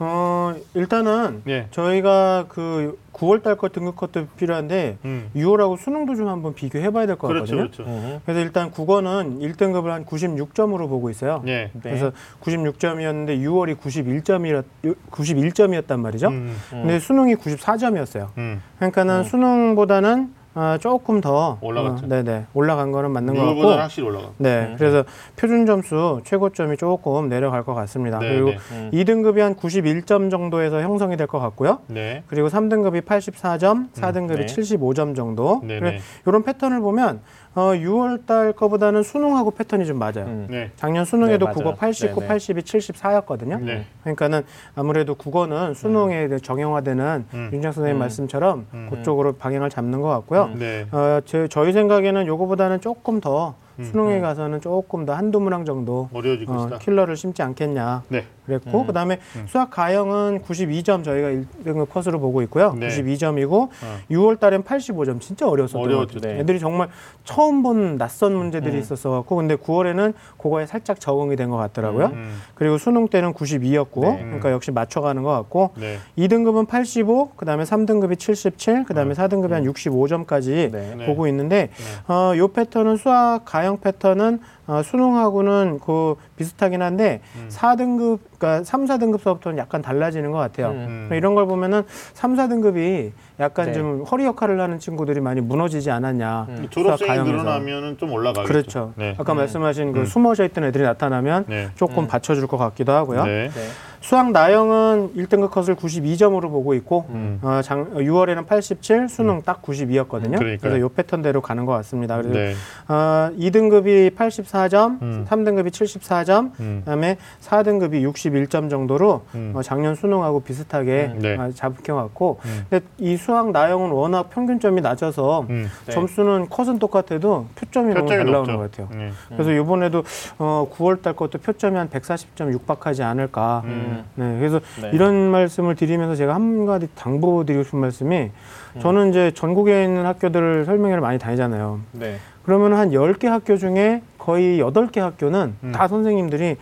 네. 어, 일단은 네. 저희가 그 9월 달 것 등급 컷도 필요한데 음. 6월하고 수능도 좀 한번 비교해 봐야 될 것 그렇죠, 같거든요. 그렇죠. 음. 그래서 일단 국어는 1등급을 한 96점으로 보고 있어요. 네. 네. 그래서 96점이었는데 6월이 91점이었 91점이었단 말이죠. 음, 근데 수능이 94점이었어요. 음. 그러니까는 수능보다는 어, 조금 더 올라갔죠. 어, 네네 올라간 거는 맞는 것 같고. 확실히 올라가. 네, 음. 그래서 표준 점수 최고점이 조금 내려갈 것 같습니다. 네, 그리고 네. 음. 2등급이 한 91점 정도에서 형성이 될 것 같고요. 네. 그리고 3등급이 84점, 4등급이 네. 75점 정도. 네, 그래, 네. 이런 패턴을 보면 어, 6월 달 거보다는 수능하고 패턴이 좀 맞아요. 음. 네. 작년 수능에도 네, 국어 맞아요. 89, 네, 네. 82, 74였거든요. 네. 그러니까는 아무래도 국어는 수능에 대해 정형화되는 음. 윤장 선생님 음. 말씀처럼 음. 그쪽으로 방향을 잡는 것 같고요. 네. 어, 제, 저희 생각에는 요거보다는 조금 더 음. 수능에 가서는 조금 더 한두 문항 정도 어려워질 어, 것이다. 킬러를 심지 않겠냐 네. 그랬고 음. 그다음에 수학 가형은 92점 저희가 1등급 컷으로 보고 있고요. 네. 92점이고 6월 달엔 85점 진짜 어려웠었던 것 어려웠죠. 네. 애들이 정말 처음 본 낯선 문제들이 음. 있었어 갖고 근데 9월에는 그거에 살짝 적응이 된 것 같더라고요. 음. 그리고 수능 때는 92였고 네. 그러니까 역시 맞춰가는 것 같고 네. 2등급은 85, 그다음에 3등급이 77, 그다음에 4등급이 한 65점까지 네. 네. 보고 있는데 어, 요 패턴은 수학 가형 패턴은 어, 수능하고는 그 비슷하긴 한데 음. 4등급 그러니까 3, 4등급서부터는 약간 달라지는 것 같아요. 음. 그러니까 이런 걸 보면은 3, 4등급이 약간 네. 좀 허리 역할을 하는 친구들이 많이 무너지지 않았냐. 음. 졸업생이. 늘어나면은 좀 올라가겠죠. 그렇죠. 네. 아까 말씀하신 그 음. 숨어져 있던 애들이 나타나면 네. 조금 음. 받쳐줄 것 같기도 하고요. 네. 네. 수학 나형은 1등급 컷을 92점으로 보고 있고 음. 어, 장, 6월에는 87, 수능 딱 92였거든요. 그러니까요. 그래서 이 패턴대로 가는 것 같습니다. 그래서 네. 어, 2등급이 84 점, 음. 3등급이 74점, 음. 그다음에 4등급이 61점 정도로 음. 어, 작년 수능하고 비슷하게 음. 네. 어, 잡혀 갖고 음. 근데 이 수학 나형은 워낙 평균점이 낮아서 음. 네. 점수는 컷은 똑같아도 표점이, 너무 잘 나오는. 것 같아요. 네. 그래서 이번에도 어, 9월 달 것도 표점이 한 140점 육박하지 않을까. 음. 네, 그래서 네. 이런 말씀을 드리면서 제가 한 가지 당부드리고 싶은 말씀이 음. 저는 이제 전국에 있는 학교들을 설명회를 많이 다니잖아요. 네. 그러면 한 10개 학교 중에 거의 8개 학교는 음. 다 선생님들이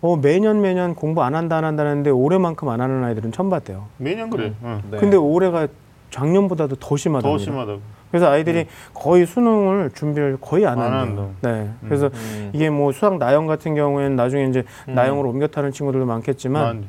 뭐 매년 매년 공부 안 한다 안 한다는데 올해만큼 안 하는 아이들은 처음 봤대요. 매년 그래. 응. 네. 근데 올해가 작년보다도 더 심하다. 더 심하다고. 그래서 아이들이 거의 수능을 준비를 거의 안 안. 한다. 네. 그래서 음. 이게 뭐 수학 나형 같은 경우에는 나중에 이제 음. 나형으로 옮겨 타는 친구들도 많겠지만.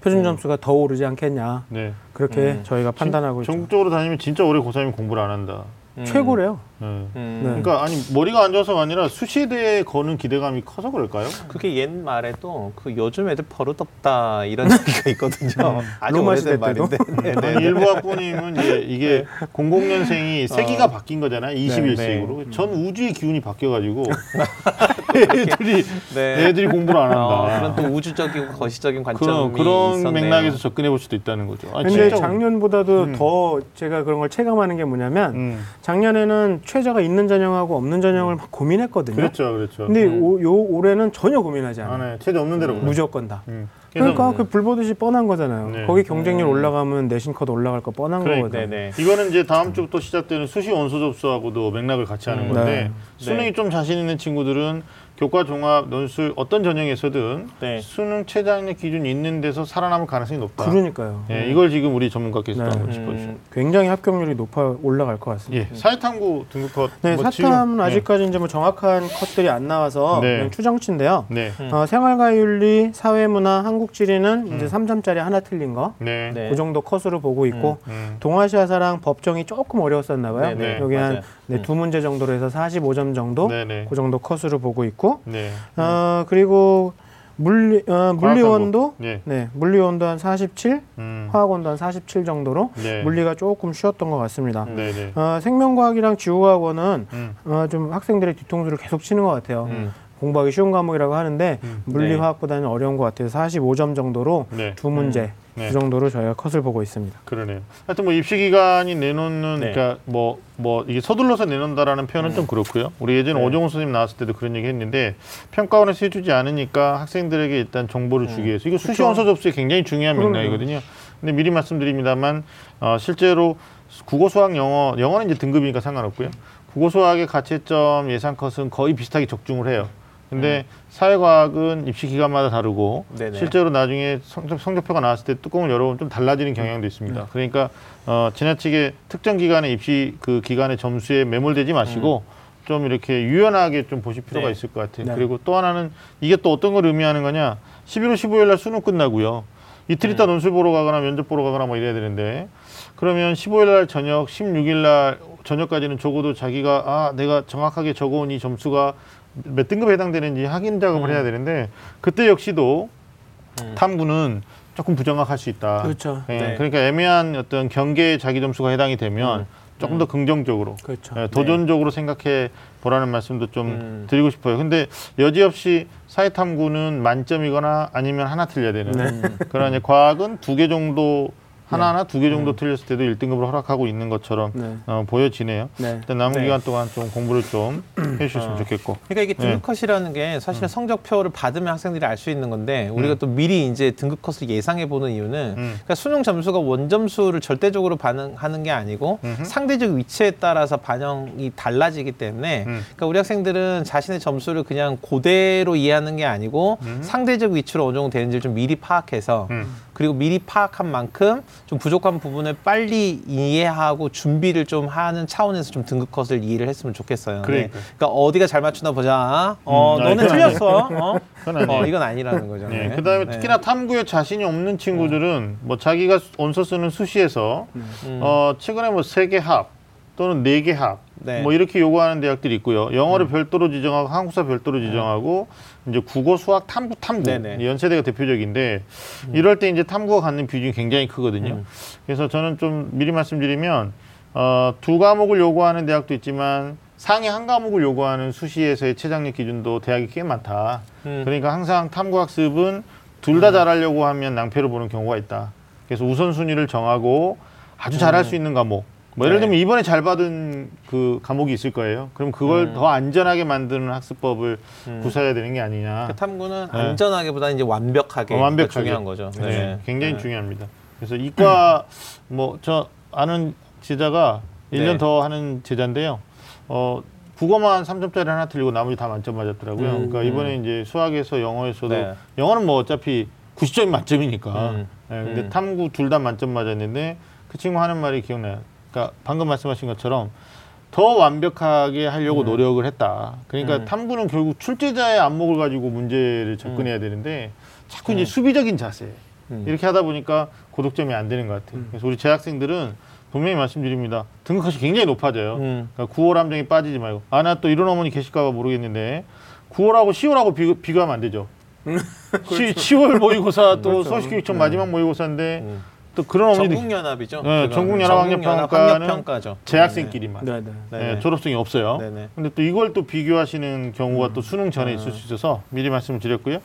표준 점수가 더 오르지 않겠냐 네. 그렇게 음. 저희가 판단하고 있죠. 전국적으로 다니면 진짜 올해 고3이 공부를 안 한다. 음. 최고래요. 네. 음. 네. 그러니까 아니 머리가 안 좋아서가 아니라 수시에 대해 거는 기대감이 커서 그럴까요? 그게 옛말에도 그 요즘 애들 버릇없다 이런 (laughs) 얘기가 있거든요. 아주 로마 오래된 때도? 말인데. 네, 네, 네. 일부 학부모님은 이제 이게 00년생이 세기가 바뀐 거잖아요. 21세기로. 전 우주의 기운이 바뀌어가지고 (laughs) 애들이 네. 애들이 공부를 안 어, 한다. 그런 또 우주적이고 거시적인 관점이 그런 그런 있었네요. 맥락에서 접근해 볼 수도 있다는 거죠. 아니, 근데 진짜 작년보다도 음. 더 제가 그런 걸 체감하는 게 뭐냐면 음, 작년에는 최저가 있는 전형하고 없는 전형을 막 고민했거든요. 그렇죠, 그렇죠. 근데 음. 오, 요 올해는 전혀 고민하지 않아요. 아, 네. 체제 없는 대로. 그래요. 무조건 다. 음. 그러니까 그 불보듯이 뻔한 거잖아요. 네. 거기 경쟁률 음. 올라가면 내신 컷 올라갈 거 뻔한 그러니까. 거거든요. 네네. 이거는 이제 다음 주부터 시작되는 수시 원서 접수하고도 맥락을 같이 하는 음. 건데 네. 수능이 네. 좀 자신 있는 친구들은 교과 종합 논술 어떤 전형에서든 네. 수능 최장력 기준이 있는 데서 살아남을 가능성이 높다. 그러니까요. 예, 이걸 지금 우리 전문가께서 네. 또 한번 음. 짚어주시죠. 굉장히 합격률이 높아 올라갈 것 같습니다. 예, 사회탐구 등급 컷. 네, 뭐 사탐은 아직까지 이제 뭐 정확한 컷들이 안 나와서 네. 그냥 추정치인데요. 네, 음. 어, 생활과윤리, 사회문화, 한국 지리는 이제 3점짜리 하나 틀린 거. 네, 네. 네. 그 정도 컷으로 보고 있고 음. 동아시아사랑 법정이 조금 어려웠었나 봐요. 네, 네, 여기 맞아요. 한 네, 음. 두 문제 정도로 해서 45점 정도 네, 네, 그 정도 컷으로 보고 있고 네, 어, 그리고 물리 어, 물리원도 네, 네, 물리원도 한 47, 음. 화학원도 한 47 정도로 네, 물리가 조금 쉬웠던 것 같습니다. 네, 네, 어, 생명과학이랑 지구과학원은 음. 어, 좀 학생들의 뒤통수를 계속 치는 것 같아요. 음. 공부하기 쉬운 과목이라고 하는데 음. 물리 네. 화학보다는 어려운 것 같아요. 45점 정도로 네. 두 문제 네. 그 정도로 저희가 컷을 보고 있습니다. 그러네요. 하여튼 뭐 입시 기간이 내놓는 네. 그러니까 뭐뭐 이게 서둘러서 내놓는다라는 표현은 좀 그렇고요. 우리 예전에 네. 오정훈 선생님 나왔을 때도 그런 얘기 했는데 평가원에서 해주지 않으니까 학생들에게 일단 정보를 주기 위해서 이거 수시. 원서 접수에 굉장히 중요한 그럼요. 맥락이거든요. 근데 미리 말씀드립니다만 어, 실제로 국어, 수학, 영어, 영어는 이제 등급이니까 상관없고요. 국어, 수학의 가채점 예상 컷은 거의 비슷하게 적중을 해요. 근데 사회과학은 입시 기간마다 다르고 네네. 실제로 나중에 성적, 성적표가 나왔을 때 뚜껑을 열어보면 좀 달라지는 경향도 있습니다. 그러니까 어, 지나치게 특정 기간의 입시 그 기간의 점수에 매몰되지 마시고 좀 이렇게 유연하게 좀 보실 필요가 네. 있을 것 같아요. 네. 그리고 또 하나는 이게 또 어떤 걸 의미하는 거냐? 11월 15일 날 수능 끝나고요. 이틀 있다 논술 보러 가거나 면접 보러 가거나 뭐 이래야 되는데 그러면 15일 날 저녁, 16일 날 저녁까지는 적어도 자기가 아 내가 정확하게 적어온 이 점수가 몇 등급에 해당되는지 확인 작업을 음. 해야 되는데 그때 역시도 음. 탐구는 조금 부정확할 수 있다. 그렇죠. 예, 네. 그러니까 애매한 어떤 경계에 자기 점수가 해당이 되면 음. 조금 더 긍정적으로 그렇죠. 예, 도전적으로 생각해 보라는 말씀도 좀 음. 드리고 싶어요. 근데 여지없이 사회 탐구는 만점이거나 아니면 하나 틀려야 되는. 네. 그러나 과학은 두 개 정도 하나나 두 개 정도 틀렸을 때도 1등급으로 허락하고 있는 것처럼 네. 어, 보여지네요. 네. 일단 남은 네. 기간 동안 좀 공부를 좀 (clears throat) 해주셨으면 어. 좋겠고. 그러니까 이게 네. 등급컷이라는 게 사실은 성적표를 받으면 학생들이 알 수 있는 건데 우리가 또 미리 이제 등급컷을 예상해 보는 이유는 음. 그러니까 수능 점수가 원 점수를 절대적으로 반영하는 게 아니고. 상대적 위치에 따라서 반영이 달라지기 때문에 음. 그러니까 우리 학생들은 자신의 점수를 그냥 그대로 이해하는 게 아니고 음. 상대적 위치로 어느 정도 되는지를 좀 미리 파악해서 음. 그리고 미리 파악한 만큼 좀 부족한 부분을 빨리 이해하고 준비를 좀 하는 차원에서 좀 등급 컷을 이해를 했으면 좋겠어요. 그러니까요. 네. 그러니까 어디가 잘 맞추나 보자. 어, 음, 너네 틀렸어. 어? (laughs) 어, 이건 아니라는 거죠. 네. 네. 그다음에 네. 특히나 탐구에 자신이 없는 친구들은 뭐 자기가 원서 쓰는 수시에서 음. 어, 최근에 뭐 세 개 합 또는 네 개합 네. 뭐 이렇게 요구하는 대학들이 있고요. 영어를 별도로 지정하고 한국사 별도로 지정하고 이제 국어, 수학, 탐구, 탐구 네네. 연세대가 대표적인데 이럴 때 이제 탐구가 갖는 비중이 굉장히 크거든요. 음. 그래서 저는 좀 미리 말씀드리면 어, 두 과목을 요구하는 대학도 있지만 상위 한 과목을 요구하는 수시에서의 최장력 기준도 대학이 꽤 많다. 음. 그러니까 항상 탐구 학습은 둘 다 잘하려고 하면 낭패를 보는 경우가 있다. 그래서 우선순위를 정하고 아주 잘할 수 있는 과목. 뭐 예를 네. 들면 이번에 잘 받은 그 과목이 있을 거예요. 그럼 그걸 음. 더 안전하게 만드는 학습법을 음. 구사해야 되는 게 아니냐. 그 탐구는 네. 안전하게보다는 이제 완벽하게, 어, 완벽하게. 중요한 거죠. 네, 굉장히 네. 중요합니다. 그래서 이과 뭐 저 아는 제자가 일년 네. 더 하는 제자인데요. 어 국어만 3점짜리 하나 틀리고 나머지 다 만점 맞았더라고요. 음, 그러니까 이번에 이제 수학에서 영어에서도 네. 영어는 뭐 어차피 90점이 만점이니까. 음, 예, 근데 음. 탐구 둘 다 만점 맞았는데 그 친구 하는 말이 기억나요. 그러니까 방금 말씀하신 것처럼 더 완벽하게 하려고 노력을 했다. 그러니까 음. 탐구는 결국 출제자의 안목을 가지고 문제를 접근해야 되는데 자꾸 이제 음. 수비적인 자세. 음. 이렇게 하다 보니까 고득점이 안 되는 것 같아요. 그래서 우리 재학생들은 분명히 말씀드립니다. 등급컷이 굉장히 높아져요. 음. 그러니까 9월 함정에 빠지지 말고. 아, 나 또 이런 어머니 계실까봐 모르겠는데 9월하고 10월하고 비교, 비교하면 안 되죠. (laughs) 시, 10월 모의고사 또 그렇죠. 서울시교육청 네. 마지막 모의고사인데 음. 또 그런 어머니들 전국연합이죠. 네, 그거. 전국연합학력평가는 전국연합학력평가죠. 재학생끼리만 네, 네. 네. 예, 네. 졸업증이 없어요. 네네. 근데 또 이걸 또 비교하시는 경우가 또 수능 전에 있을 수 있어서 미리 말씀을 드렸고요.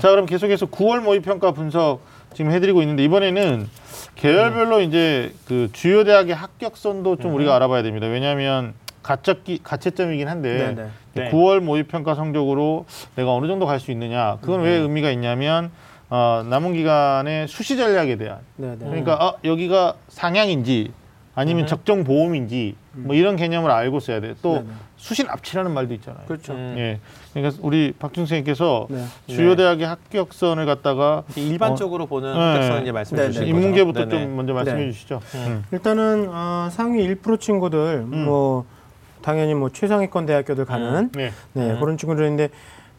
자, 그럼 계속해서 9월 모의 평가 분석 지금 해드리고 있는데 이번에는 계열별로 이제 그 주요 대학의 합격선도 좀 우리가 알아봐야 됩니다. 왜냐하면 가짜기 가채점이긴 한데 네, 네. 9월 모의 평가 성적으로 내가 어느 정도 갈 수 있느냐 그건 왜 의미가 있냐면 어, 남은 기간의 수시 전략에 대한 네, 네. 그러니까 아, 여기가 상향인지 아니면 적정 보험인지 뭐 이런 개념을 알고 써야 돼. 또 네네. 수시 납치라는 말도 있잖아요. 그렇죠. 음. 예. 그러니까 우리 박준 선생님께서 네. 주요 네. 대학의 합격선을 갖다가 일반적으로 보는 네. 합격선 이제 말씀해. 거죠. 인문계부터 네네. 좀 먼저 말씀해 네. 주시죠. 음. 음. 일단은 어, 상위 1% 친구들 뭐 당연히 뭐 최상위권 대학교들 가는 네. 네, 음. 그런 친구들인데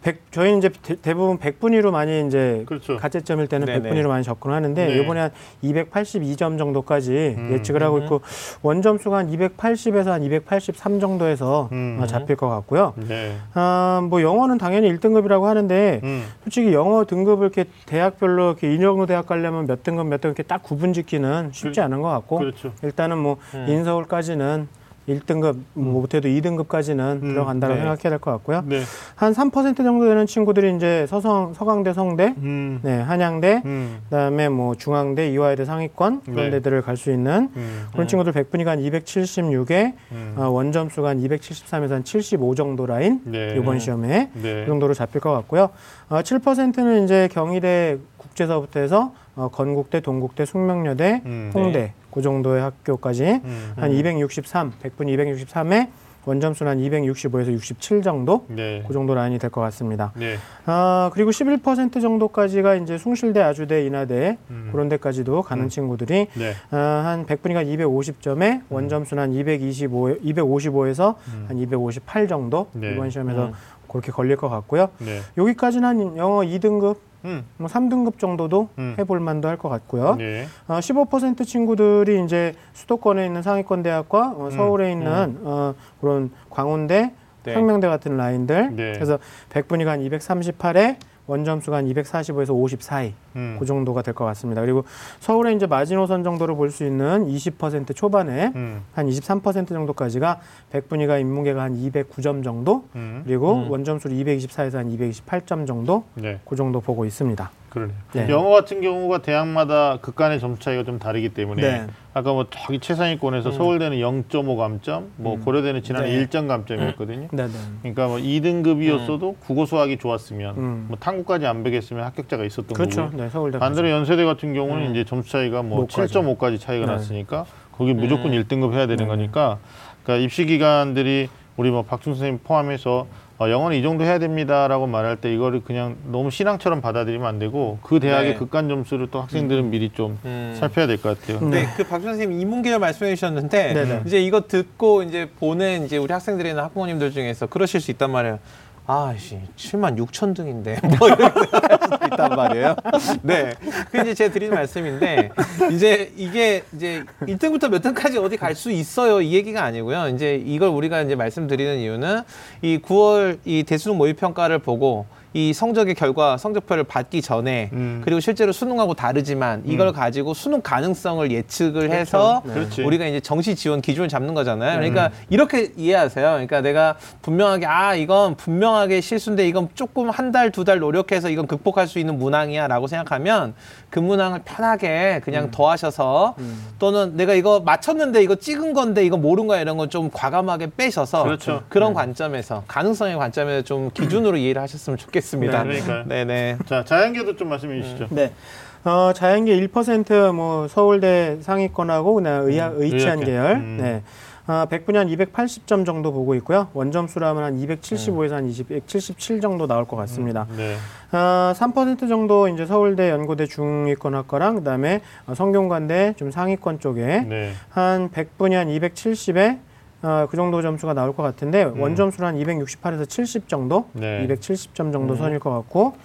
백, 저희는 이제 대, 부분 100분위로 많이 이제 그렇죠. 가채점일 때는 네네. 100분위로 많이 접근하는데 네. 이번에 한 282점 정도까지 음. 예측을 하고 음. 있고 원점수가 한 280에서 한 283 정도에서 음. 어, 잡힐 것 같고요. 네. 아, 뭐 영어는 당연히 1등급이라고 하는데 음. 솔직히 영어 등급을 이렇게 대학별로 이렇게 인여고 대학 가려면 몇 등급 몇 등급 이렇게 딱 구분 짓기는 쉽지 그- 않은 것 같고 그렇죠. 일단은 뭐 음. 인서울까지는 1등급 뭐 못해도 2등급까지는 음, 들어간다고 네. 생각해야 될 것 같고요. 네. 한3% 정도 되는 친구들이 이제 서성 서강대 성대, 음. 네, 한양대, 음. 그다음에 뭐 중앙대, 이화여대 상위권 그런 네. 데들을 갈 수 있는 음. 그런 음. 친구들 100분위가 한 276에 음. 어, 원점수가 한 273에서 한 75 정도 라인 네. 이번 시험에 네. 그 정도로 잡힐 것 같고요. 어, 7%는 이제 경희대 국제서부터 해서 어, 건국대, 동국대, 숙명여대, 음. 홍대 그 정도의 학교까지 음. 한 263, 100분 263에 원점수는 한 265에서 67 정도 네. 그 정도 라인이 될 것 같습니다. 네. 아 그리고 11% 정도까지가 이제 숭실대, 아주대, 인하대 음. 그런 데까지도 가는 음. 친구들이 네. 아, 한 100분이가 250점에 원점수는 한 225, 255에서 음. 한258 정도 네. 이번 시험에서 음. 그렇게 걸릴 것 같고요. 네. 여기까지는 한 영어 2등급, 음. 뭐 3등급 정도도 음. 해볼 만도 할 것 같고요. 네. 어, 15% 친구들이 이제 수도권에 있는 상위권 대학과 어, 서울에 있는 어, 그런 광운대, 네. 상명대 같은 라인들. 네. 그래서 100분위가 한 238에 원점수가 한 245에서 50 사이 음. 그 정도가 될 것 같습니다. 그리고 서울에 이제 마지노선 정도로 볼 수 있는 20% 초반에 음. 한23% 정도까지가 100분위가 인문계가 한 209점 정도 음. 그리고 음. 원점수를 224에서 한 228점 정도 네. 그 정도 보고 있습니다. 그러네요. 네. 영어 같은 경우가 대학마다 극간의 점수 차이가 좀 다르기 때문에 네. 아까 뭐 저기 최상위권에서 서울대는 0.5 감점, 뭐 고려대는 지난해 네. 1점 감점이었거든요. 네, 네. 그러니까 뭐 2등급이었어도 국어 수학이 좋았으면 음. 뭐 탐구까지 안 배겠으면 합격자가 있었던 그렇죠. 거고요. 네, 서울대 반대로 연세대 같은 경우는 음. 이제 점수 차이가 뭐못 가죠. 7.5까지 차이가 네. 났으니까 거기 무조건 음. 1등급 해야 되는 네. 거니까 그러니까 입시 기관들이 우리 뭐 박준 선생님 포함해서 어, 영어는 이 정도 해야 됩니다라고 말할 때 이거를 그냥 너무 신앙처럼 받아들이면 안 되고 그 대학의 네. 극간 점수를 또 학생들은 미리 좀 음. 살펴야 될 것 같아요. 네, 그 박준 선생님 인문계열 말씀해 주셨는데 네네. 이제 이거 듣고 이제 보는 이제 우리 학생들이나 학부모님들 중에서 그러실 수 있단 말이에요. 아씨 7만 6천 등인데 (laughs) 뭐 생각할 수도 있단 말이에요. 네, 그 이제 제가 드리는 말씀인데 이제 이게 이제 1등부터 몇 등까지 어디 갈 수 있어요 이 얘기가 아니고요. 이제 이걸 우리가 이제 말씀드리는 이유는 이 9월 이 대수능 모의 평가를 보고 이 성적의 결과 성적표를 받기 전에 음. 그리고 실제로 수능하고 다르지만 이걸 가지고 수능 가능성을 예측을 해서 네. 그렇지. 우리가 이제 정시 지원 기준을 잡는 거잖아요. 그러니까 이렇게 이해하세요. 그러니까 내가 분명하게 아 이건 분명하게 실수인데 이건 조금 한 달두달 노력해서 이건 극복할 수 있는 문항이야라고 생각하면 그 문항을 편하게 그냥 더하셔서 또는 내가 이거 맞췄는데 이거 찍은 건데 이거 모른 거야 이런 건 좀 과감하게 빼셔서 그렇죠. 런 관점에서 가능성의 관점에서 좀 기준으로 (clears throat) 이해를 하셨으면 좋겠 습니다. 네, 그러니까요. 네네. 자 자연계도 좀 말씀해 주시죠. 네. 어, 자연계 1%뭐 서울대 상위권하고 그다음 의학 의치한 의학계. 계열. 음. 네. 아, 100분이 한 280점 정도 보고 있고요. 원점수라면 한 275에서 한 20, 177 정도 나올 것 같습니다. 네. 아, 3% 정도 이제 서울대 연고대 중위권 학과랑 그다음에 어, 성균관대 좀 상위권 쪽에 네. 한 100분이 한 270에 어, 그 정도 점수가 나올 것 같은데 원점수는 한 268에서 70 정도, 네. 270점 정도 선일 것 같고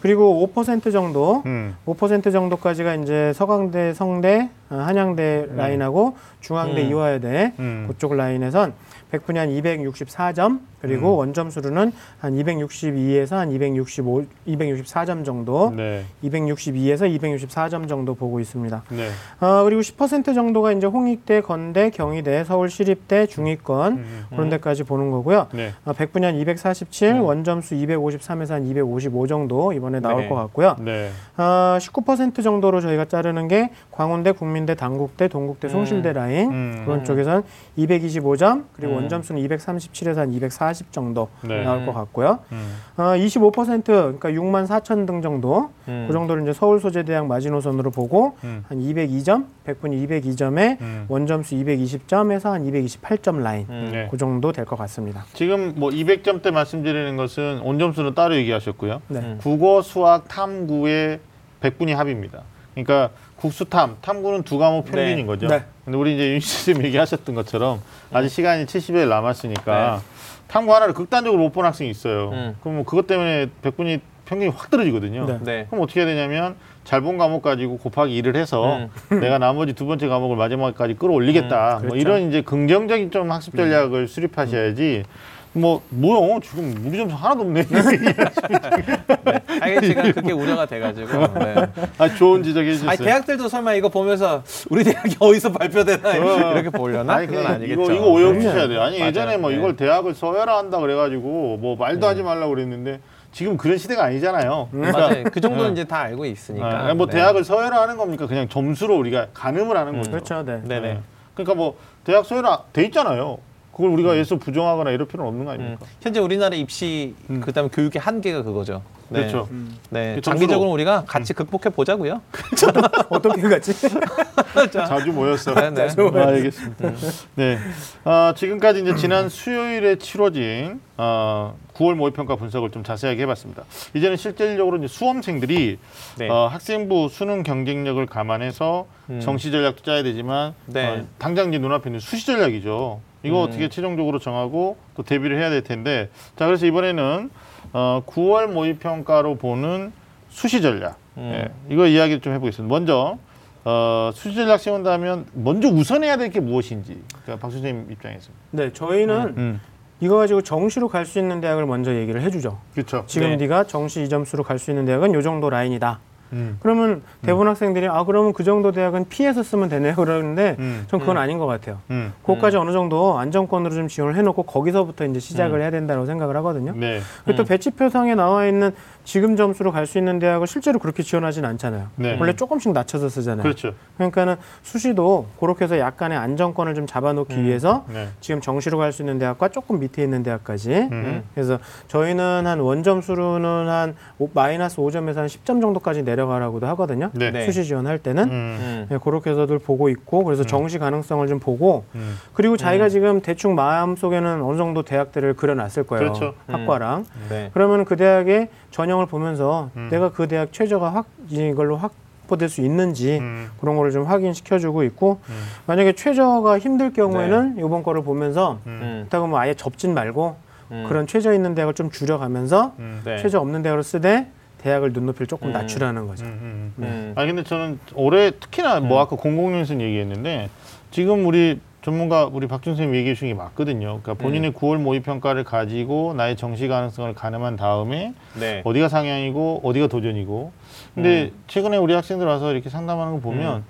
그리고 5% 정도 음. 5% 정도까지가 이제 서강대, 성대, 어, 한양대 라인하고 중앙대, 음. 이화여대 음. 그쪽 라인에선 백분위 한 264점 그리고 원점수로는 한 262에서 한 265, 264점 정도, 네. 262에서 264점 정도 보고 있습니다. 네. 어, 그리고 10% 정도가 이제 홍익대, 건대, 경희대, 서울시립대, 중위권 음. 그런 데까지 보는 거고요. 네. 어, 백분위 한 247, 음. 원점수 253에서 한 255 정도 이번에 나올 네. 것 같고요. 네. 어, 19% 정도로 저희가 자르는 게 광운대, 국민 대, 당국대, 동국대, 음. 송실대 라인 음. 그런 쪽에선 225점 그리고 음. 원점수는 237에서 한 240 정도 네. 나올 것 같고요. 음. 어, 25% 그러니까 6만 4천 등 정도 음. 그 정도를 이제 서울 소재대학 마지노선으로 보고 음. 한 202점, 백분위 202점에 음. 원점수 220점에서 한 228점 라인 음. 네. 그 정도 될 것 같습니다. 지금 뭐 200점대 말씀드리는 것은 온점수는 따로 얘기하셨고요. 네. 음. 국어, 수학, 탐구의 백분위 합입니다. 그러니까 국수탐, 탐구는 두 과목 평균인 네. 거죠. 네. 근데 우리 이제 윤 씨님 얘기하셨던 것처럼 아직 시간이 70일 남았으니까 네. 탐구 하나를 극단적으로 못 본 학생이 있어요. 음. 그럼 뭐 그것 때문에 백분위 평균이 확 떨어지거든요. 네. 네. 그럼 어떻게 해야 되냐면 잘 본 과목 가지고 곱하기 2를 해서 (laughs) 내가 나머지 두 번째 과목을 마지막까지 끌어올리겠다. 음, 뭐 그렇죠. 이런 이제 긍정적인 좀 학습 전략을 수립하셔야지. 뭐 뭐요? 지금 우리 점수 하나도 없네. (laughs) 아니 제가 그렇게 우려가 돼가지고. 네. 아 좋은 지적해 주셨어요. 아니 대학들도 설마 이거 보면서 우리 대학이 어디서 발표되나 어. 이렇게 보려나? 아니, 그건 아니겠죠. 이거 이거 오해 네. 돼요. 아니 맞아요. 예전에 뭐 네. 이걸 대학을 서열화 한다 그래가지고 뭐 말도 하지 말라고 그랬는데 지금 그런 시대가 아니잖아요. 맞아요. 그 정도는 네. 이제 다 알고 있으니까. 아, 뭐 네. 대학을 서열화하는 겁니까? 그냥 점수로 우리가 가늠을 하는 거죠. 그렇죠. 네. 네네. 네. 그러니까 뭐 대학 서열화 돼 있잖아요. 그걸 우리가 예서 부정하거나 이럴 필요는 없는 거 음. 아닙니까? 현재 우리나라 입시 음. 그다음 에 교육의 한계가 그거죠. 네. 그렇죠. 네. 그 점수로. 장기적으로 우리가 같이 극복해 보자고요. (laughs) (laughs) 어떻게 같이? (laughs) 자주 모였어. 네, 네. 아, 알겠습니다. 네. 아, 지금까지 이제 지난 수요일에 치러진 어, 9월 모의평가 분석을 좀 자세하게 해봤습니다. 이제는 실질적으로 이제 수험생들이 네. 어, 학생부 수능 경쟁력을 감안해서 음. 정시 전략도 짜야 되지만 네. 어, 당장 이제 눈앞에 있는 수시 전략이죠. 이거 음. 어떻게 최종적으로 정하고 또 대비를 해야 될 텐데 자 그래서 이번에는 어, 9월 모의 평가로 보는 수시 전략 음. 예, 이거 이야기를 좀 해보겠습니다. 먼저 어, 수시 전략 세운다면 먼저 우선해야 될 게 무엇인지 그러니까 박 선생님 입장에서 네, 저희는 음. 이거 가지고 정시로 갈 수 있는 대학을 먼저 얘기를 해주죠. 그렇죠. 지금 네. 네가 정시 이 점수로 갈 수 있는 대학은 요 정도 라인이다. 음. 그러면 대부분 학생들이 아 그러면 그 정도 대학은 피해서 쓰면 되네요 그러는데 음. 전 그건 아닌 것 같아요. 음. 그것까지 어느 정도 안정권으로 좀 지원을 해놓고 거기서부터 이제 시작을 해야 된다고 생각을 하거든요. 네. 그리고 또 배치표상에 나와 있는 지금 점수로 갈 수 있는 대학을 실제로 그렇게 지원하진 않잖아요. 네. 원래 조금씩 낮춰서 쓰잖아요. 그렇죠. 그러니까는 수시도 그렇게 해서 약간의 안정권을 좀 잡아놓기 위해서 네. 지금 정시로 갈 수 있는 대학과 조금 밑에 있는 대학까지 음. 그래서 저희는 한 원점수로는 한 오- 마이너스 5점에서 한 10점 정도까지 내려가라고도 하거든요. 네. 네. 수시 지원할 때는 음. 음. 네, 그렇게 해서들 보고 있고 그래서 정시 가능성을 좀 보고 음. 그리고 자기가 지금 대충 마음 속에는 어느 정도 대학들을 그려놨을 거예요. 그렇죠. 학과랑 네. 그러면 그 대학의 전형을 보면서 음. 내가 그 대학 최저가 확 이걸로 확보될 수 있는지 음. 그런 거를 좀 확인시켜주고 있고 음. 만약에 최저가 힘들 경우에는 이번 거를 보면서 음. 그렇다고 뭐 아예 접진 말고 음. 그런 최저 있는 대학을 좀 줄여가면서 음. 네. 최저 없는 대학으로 쓰되 대학을 눈높이를 조금 음. 낮추라는 거죠. 음. 음. 음. 아니 근데 저는 올해 특히나 뭐 아까 공공연수는 얘기했는데 지금 우리 전문가 우리 박준 선생님 얘기해 주신 게 맞거든요. 그러니까 본인의 9월 모의 평가를 가지고 나의 정시 가능성을 가늠한 다음에 네. 어디가 상향이고 어디가 도전이고. 근데 최근에 우리 학생들 와서 이렇게 상담하는 거 보면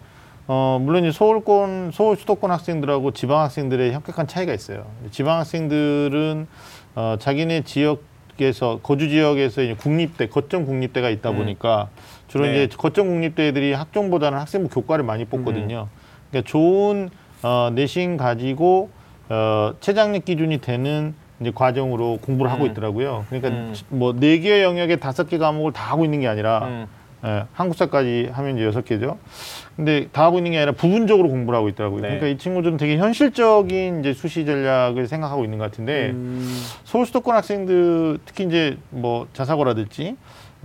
어 물론 이제 서울권 서울 수도권 학생들하고 지방 학생들의 현격한 차이가 있어요. 지방 학생들은 어 자기네 지역에서 거주 지역에서 이제 국립대 거점 국립대가 있다 음. 보니까 주로 네. 이제 거점 국립대들이 학종보다는 학생부 교과를 많이 뽑거든요. 그러니까 좋은 어, 내신 가지고 어, 최장력 기준이 되는 이제 과정으로 공부를 하고 음. 있더라고요. 그러니까 음. 뭐 네 개 영역에 다섯 개 과목을 다 하고 있는 게 아니라 음. 예, 한국사까지 하면 이제 여섯 개죠. 근데 다 하고 있는 게 아니라 부분적으로 공부를 하고 있더라고요. 네. 그러니까 이 친구들은 되게 현실적인 이제 수시 전략을 생각하고 있는 것 같은데 음, 서울 수도권 학생들 특히 이제 뭐 자사고라든지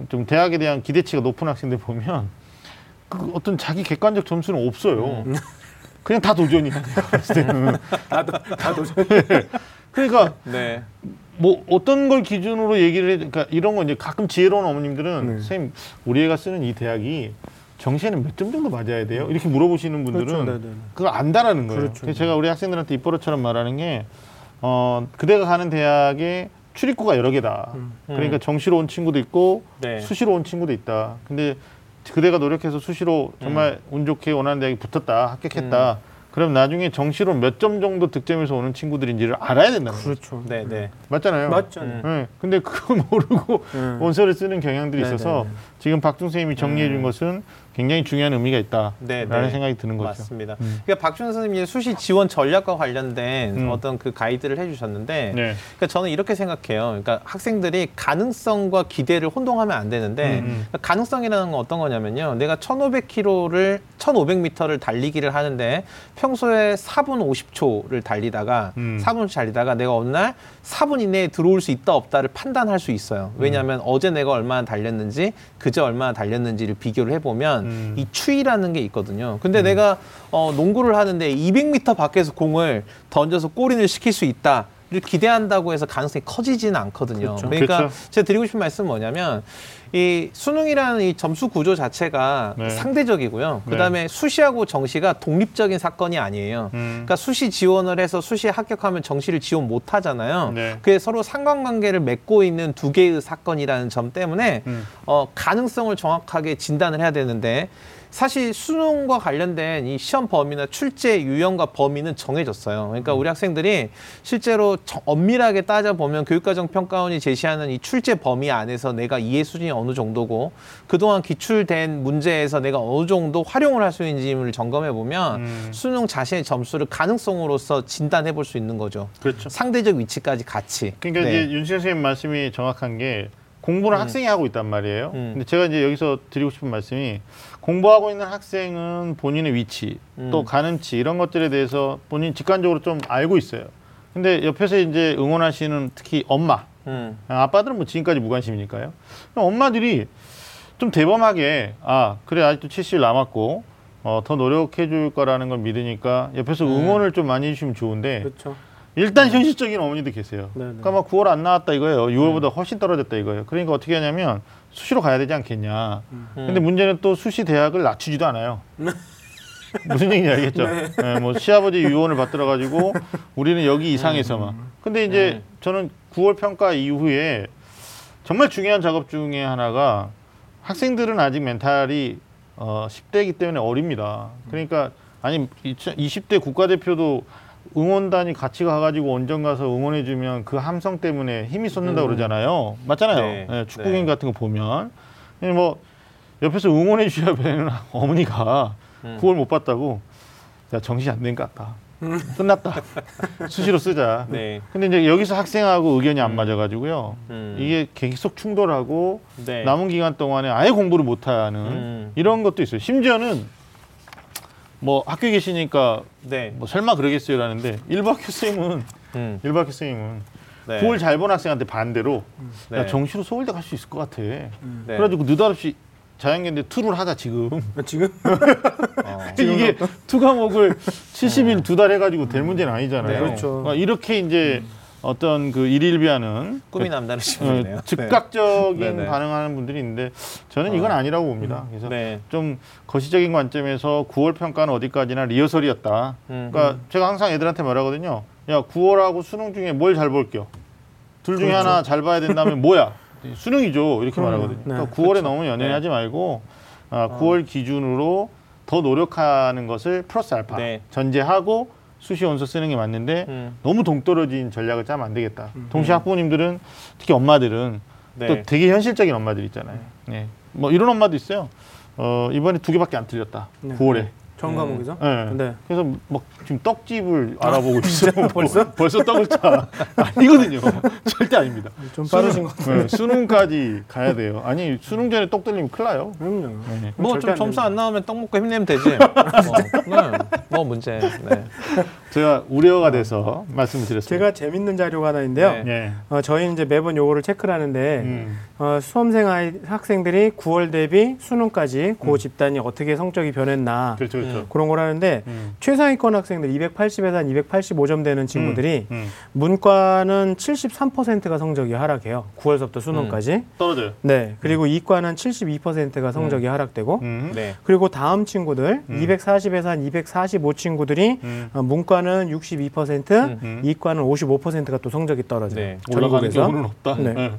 좀 대학에 대한 기대치가 높은 학생들 보면 그 어떤 자기 객관적 점수는 없어요. 그냥 다 도전이야. 내가 봤을 때는. 다 도전. (laughs) 그러니까 네. 뭐 어떤 걸 기준으로 얘기를 해 그러니까 이런 거 이제 가끔 지혜로운 어머님들은 네. 선생님 우리 애가 쓰는 이 대학이 정시에는 몇 점 정도 맞아야 돼요? 이렇게 물어보시는 분들은 그렇죠. 그거 안다라는 거예요. 그렇죠. 그래서 제가 우리 학생들한테 입버릇처럼 말하는 게 어, 그대가 가는 대학에 출입구가 여러 개다. 음. 그러니까 정시로 온 친구도 있고 네. 수시로 온 친구도 있다. 근데 그대가 노력해서 수시로 정말 운 좋게 원하는 대학에 붙었다, 합격했다. 그럼 나중에 정시로 몇 점 정도 득점해서 오는 친구들인지를 알아야 된다는 거죠. 그렇죠. 네, 네. 맞잖아요. 맞죠. 음. 네. 근데 그걸 (laughs) 모르고 음. 원서를 쓰는 경향들이 네네네. 있어서 지금 박중 선생님이 정리해 준 것은 굉장히 중요한 의미가 있다라는 네, 네. 생각이 드는 거죠. 맞습니다. 음. 그러니까 박준 선생님이 수시 지원 전략과 관련된 음. 어떤 그 가이드를 해주셨는데, 네. 그러니까 저는 이렇게 생각해요. 그러니까 학생들이 가능성과 기대를 혼동하면 안 되는데, 음, 음. 그러니까 가능성이라는 건 어떤 거냐면요. 내가 1,500km를 1,500m를 달리기를 하는데 평소에 4분 50초를 달리다가 음. 4분 달리다가 내가 어느 날 4분 이내에 들어올 수 있다 없다를 판단할 수 있어요. 왜냐하면 어제 내가 얼마나 달렸는지 그제 얼마나 달렸는지를 비교를 해보면 음. 이 추이라는 게 있거든요. 근데 내가 어, 농구를 하는데 200m 밖에서 공을 던져서 골인을 시킬 수 있다. 를 기대한다고 해서 가능성이 커지지는 않거든요. 그렇죠. 러니까 그렇죠. 제가 드리고 싶은 말씀은 뭐냐면 이 수능이라는 이 점수 구조 자체가 네. 상대적이고요. 네. 그다음에 수시하고 정시가 독립적인 사건이 아니에요. 음. 그러니까 수시 지원을 해서 수시에 합격하면 정시를 지원 못 하잖아요. 네. 그게 서로 상관관계를 맺고 있는 두 개의 사건이라는 점 때문에 음. 어, 가능성을 정확하게 진단을 해야 되는데 사실 수능과 관련된 이 시험 범위나 출제 유형과 범위는 정해졌어요. 그러니까 우리 학생들이 실제로 정- 엄밀하게 따져보면 교육과정 평가원이 제시하는 이 출제 범위 안에서 내가 이해 수준이 어느 정도고 그동안 기출된 문제에서 내가 어느 정도 활용을 할 수 있는지를 점검해 보면 음. 수능 자신의 점수를 가능성으로서 진단해 볼 수 있는 거죠. 그렇죠. 상대적 위치까지 같이. 그러니까 네. 이제 윤신 선생님 말씀이 정확한 게 공부는 학생이 하고 있단 말이에요. 음. 근데 제가 이제 여기서 드리고 싶은 말씀이 공부하고 있는 학생은 본인의 위치, 음. 또 가는치 이런 것들에 대해서 본인 직관적으로 좀 알고 있어요. 근데 옆에서 이제 응원하시는 특히 엄마, 음. 아, 아빠들은 뭐 지금까지 무관심이니까요. 엄마들이 좀 대범하게 아 그래 아직도 70일 남았고 어, 더 노력해 줄 거라는 걸 믿으니까 옆에서 음. 응원을 좀 많이 해주시면 좋은데 그렇죠. 일단 현실적인 어머니도 계세요. 네, 네. 그러니까 막 9월 안 나왔다 이거예요. 6월보다 훨씬 떨어졌다 이거예요. 그러니까 어떻게 하냐면 수시로 가야 되지 않겠냐. 음. 근데 문제는 또 수시 대학을 낮추지도 않아요. 무슨 얘기인지 알겠죠? 네, 뭐 시아버지 유언을 받들어 가지고 우리는 여기 이상에서만. 근데 이제 음. 저는 9월 평가 이후에 정말 중요한 작업 중에 하나가 학생들은 아직 멘탈이 어, 10대이기 때문에 어립니다. 그러니까 아니 20대 국가대표도 응원단이 같이 가가지고 원정 가서 응원해주면 그 함성 때문에 힘이 쏟는다 고 음. 그러잖아요. 맞잖아요. 네. 예, 축구 경기 네. 같은 거 보면 근데 뭐 옆에서 응원해 주셔야 되는 (laughs) 어머니가 음. 9월 못 봤다고 야 정신 안된 것 같다. 끝났다. (laughs) 수시로 쓰자. 네. 근데 이제 여기서 학생하고 의견이 안 맞아가지고요. 음. 이게 계속 충돌하고 네. 남은 기간 동안에 아예 공부를 못하는 음. 이런 것도 있어요. 심지어는 뭐 학교 계시니까 네. 뭐 설마 그러겠어요라는데 일부 학교 선생님은 음. 일부 학교 선생님은 네. 9월 잘 본 학생한테 반대로 네. 야 정시로 서울대 갈 수 있을 것 같아. 네. 그래가지고 느닷없이 자연계인데 two를 하자 지금. 지금 (laughs) 어. 이게 two 과목을 70일 두 달 해가지고 될 문제는 아니잖아요. 네. 그렇죠. 그러니까 이렇게 이제 어떤 그 일희일비하는 꿈이 남다르신 어, 분이네요. 즉각적인 네. 네. 반응하는 분들이 있는데 저는 이건 어. 아니라고 봅니다. 그래서 네. 좀 거시적인 관점에서 9월 평가는 어디까지나 리허설이었다. 음. 그러니까 제가 항상 애들한테 말하거든요. 야 9월하고 수능 중에 뭘 잘 볼게요. 둘 중에 그렇죠. 하나 잘 봐야 된다면 뭐야? (laughs) 수능이죠. 이렇게 그럼요. 말하거든요. 네, 그러니까 9월에 너무 연연하지 말고 아, 9월 기준으로 더 노력하는 것을 플러스 알파 네. 전제하고 수시 원서 쓰는 게 맞는데 음. 너무 동떨어진 전략을 짜면 안 되겠다. 동시에 학부모님들은 특히 엄마들은 네. 또 되게 현실적인 엄마들 있잖아요. 네. 뭐 이런 엄마도 있어요. 어, 이번에 두 개밖에 안 틀렸다. 네. 9월에. 전 음. 과목이죠. 네. 네. 그래서 막 지금 떡집을 알아보고 있어요. (laughs) 벌써? 벌써 떡을 짜. (laughs) 아니거든요. (laughs) 절대 아닙니다. 좀 빠르신 것 같아요. 네, 수능까지 가야 돼요. 아니 수능 전에 떡 들리면 큰일 나요. 그럼요. 네. 뭐좀안 점수. 안 나오면 떡 먹고 힘내면 되지. 어, 네. 뭐 문제. 네. 제가 우려가 돼서 말씀을 드렸습니다. 제가 재밌는 자료가 하나 있는데요. 네. 예. 어, 저희는 이제 매번 요거를 체크를 하는데 음. 어, 수험생 아이, 학생들이 9월 대비 수능까지 그 집단이 어떻게 성적이 변했나 그렇죠, 그렇죠. 그런 걸 하는데 음. 최상위권 학생들 280에서 한 285점 되는 친구들이 음. 문과는 73%가 성적이 하락해요. 9월서부터 수능까지. 떨어져요. 네. 그리고 이과는 72%가 성적이 하락되고 음. 네. 그리고 다음 친구들 음. 240에서 한 245 친구들이 음. 어, 문과는 62%, 음. 이과는 55%가 또 성적이 떨어져요. 네. 올라가는 전국에서. 경우는 없다. 네.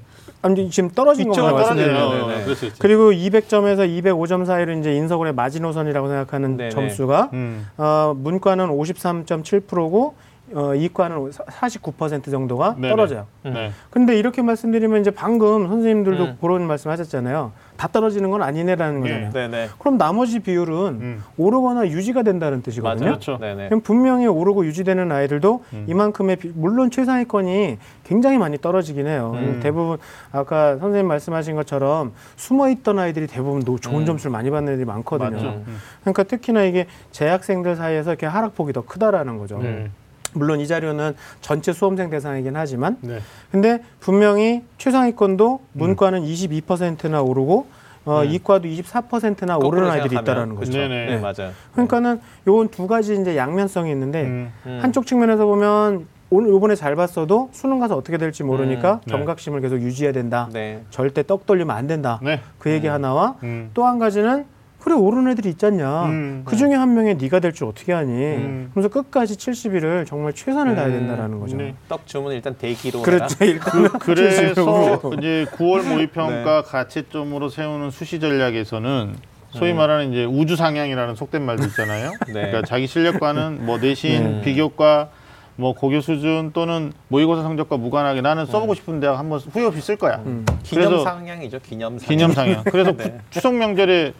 아니, 지금 떨어진 건가요? 떨어져요. 네, 네, 어, 네. 그리고 200점에서 205점 사이로 이제 인서울의 마지노선이라고 생각하는. 점수가 음. 어, 문과는 53.7%고 어, 이과는 49% 정도가 네네. 떨어져요. 네. 근데 이렇게 말씀드리면 이제 방금 선생님들도 음. 그런 말씀 하셨잖아요. 다 떨어지는 건 아니네라는 거잖아요. 네, 네. 그럼 나머지 비율은 음. 오르거나 유지가 된다는 뜻이거든요. 맞아요. 그렇죠. 네, 네. 그럼 분명히 오르고 유지되는 아이들도 음. 이만큼의 비- 물론 최상위권이 굉장히 많이 떨어지긴 해요. 음. 대부분 아까 선생님 말씀하신 것처럼 숨어 있던 아이들이 대부분 노- 좋은 음. 점수를 많이 받는 애들이 많거든요. 음. 그러니까 특히나 이게 재학생들 사이에서 이렇게 하락폭이 더 크다라는 거죠. 네. 물론 이 자료는 전체 수험생 대상이긴 하지만 네. 근데 분명히 최상위권도 문과는 22%나 오르고 어, 음. 이과도 24%나 거꾸로 오르는 아이들이 생각하면 있다라는 거죠. 그렇죠. 네네. 네, 맞아요. 그러니까는 요건 두 가지 이제 양면성이 있는데 음. 음. 한쪽 측면에서 보면 오늘 요번에 잘 봤어도 수능 가서 어떻게 될지 모르니까 음. 네. 경각심을 계속 유지해야 된다. 네. 절대 떡 돌리면 안 된다. 네. 그 얘기 하나와 음. 또한 가지는 그래 오른 애들이 있잖냐. 음. 그 중에 한 명에 네가 될 줄 어떻게 아니. 음. 그래서 끝까지 70일을 정말 최선을 다해야 음. 된다라는 거죠. 네. 떡 주문 일단 대기로 그렇죠. 일단 그, (laughs) 그래서 70으로. 이제 9월 모의 평가 가채점으로 세우는 수시 전략에서는 소위 말하는 이제 우주 상향이라는 속된 말도 있잖아요. (laughs) 네. 그러니까 자기 실력과는 뭐 내신, 네. 비교과, 뭐 고교 수준 또는 모의고사 성적과 무관하게 나는 써보고 싶은 대학 한번 후회 없이 쓸 거야. 음. 기념 그래서- 상향이죠. 기념 상향. 기념 상향. 그래서 (laughs) 네. 구- 추석 명절에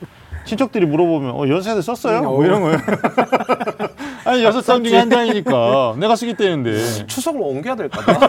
친척들이 물어보면 어 연세대 썼어요? 뭐 이런 거예요. (laughs) 아니 여섯 장 중에 한 장이니까 내가 쓰겠다는데. 추석을 옮겨야 될까 봐.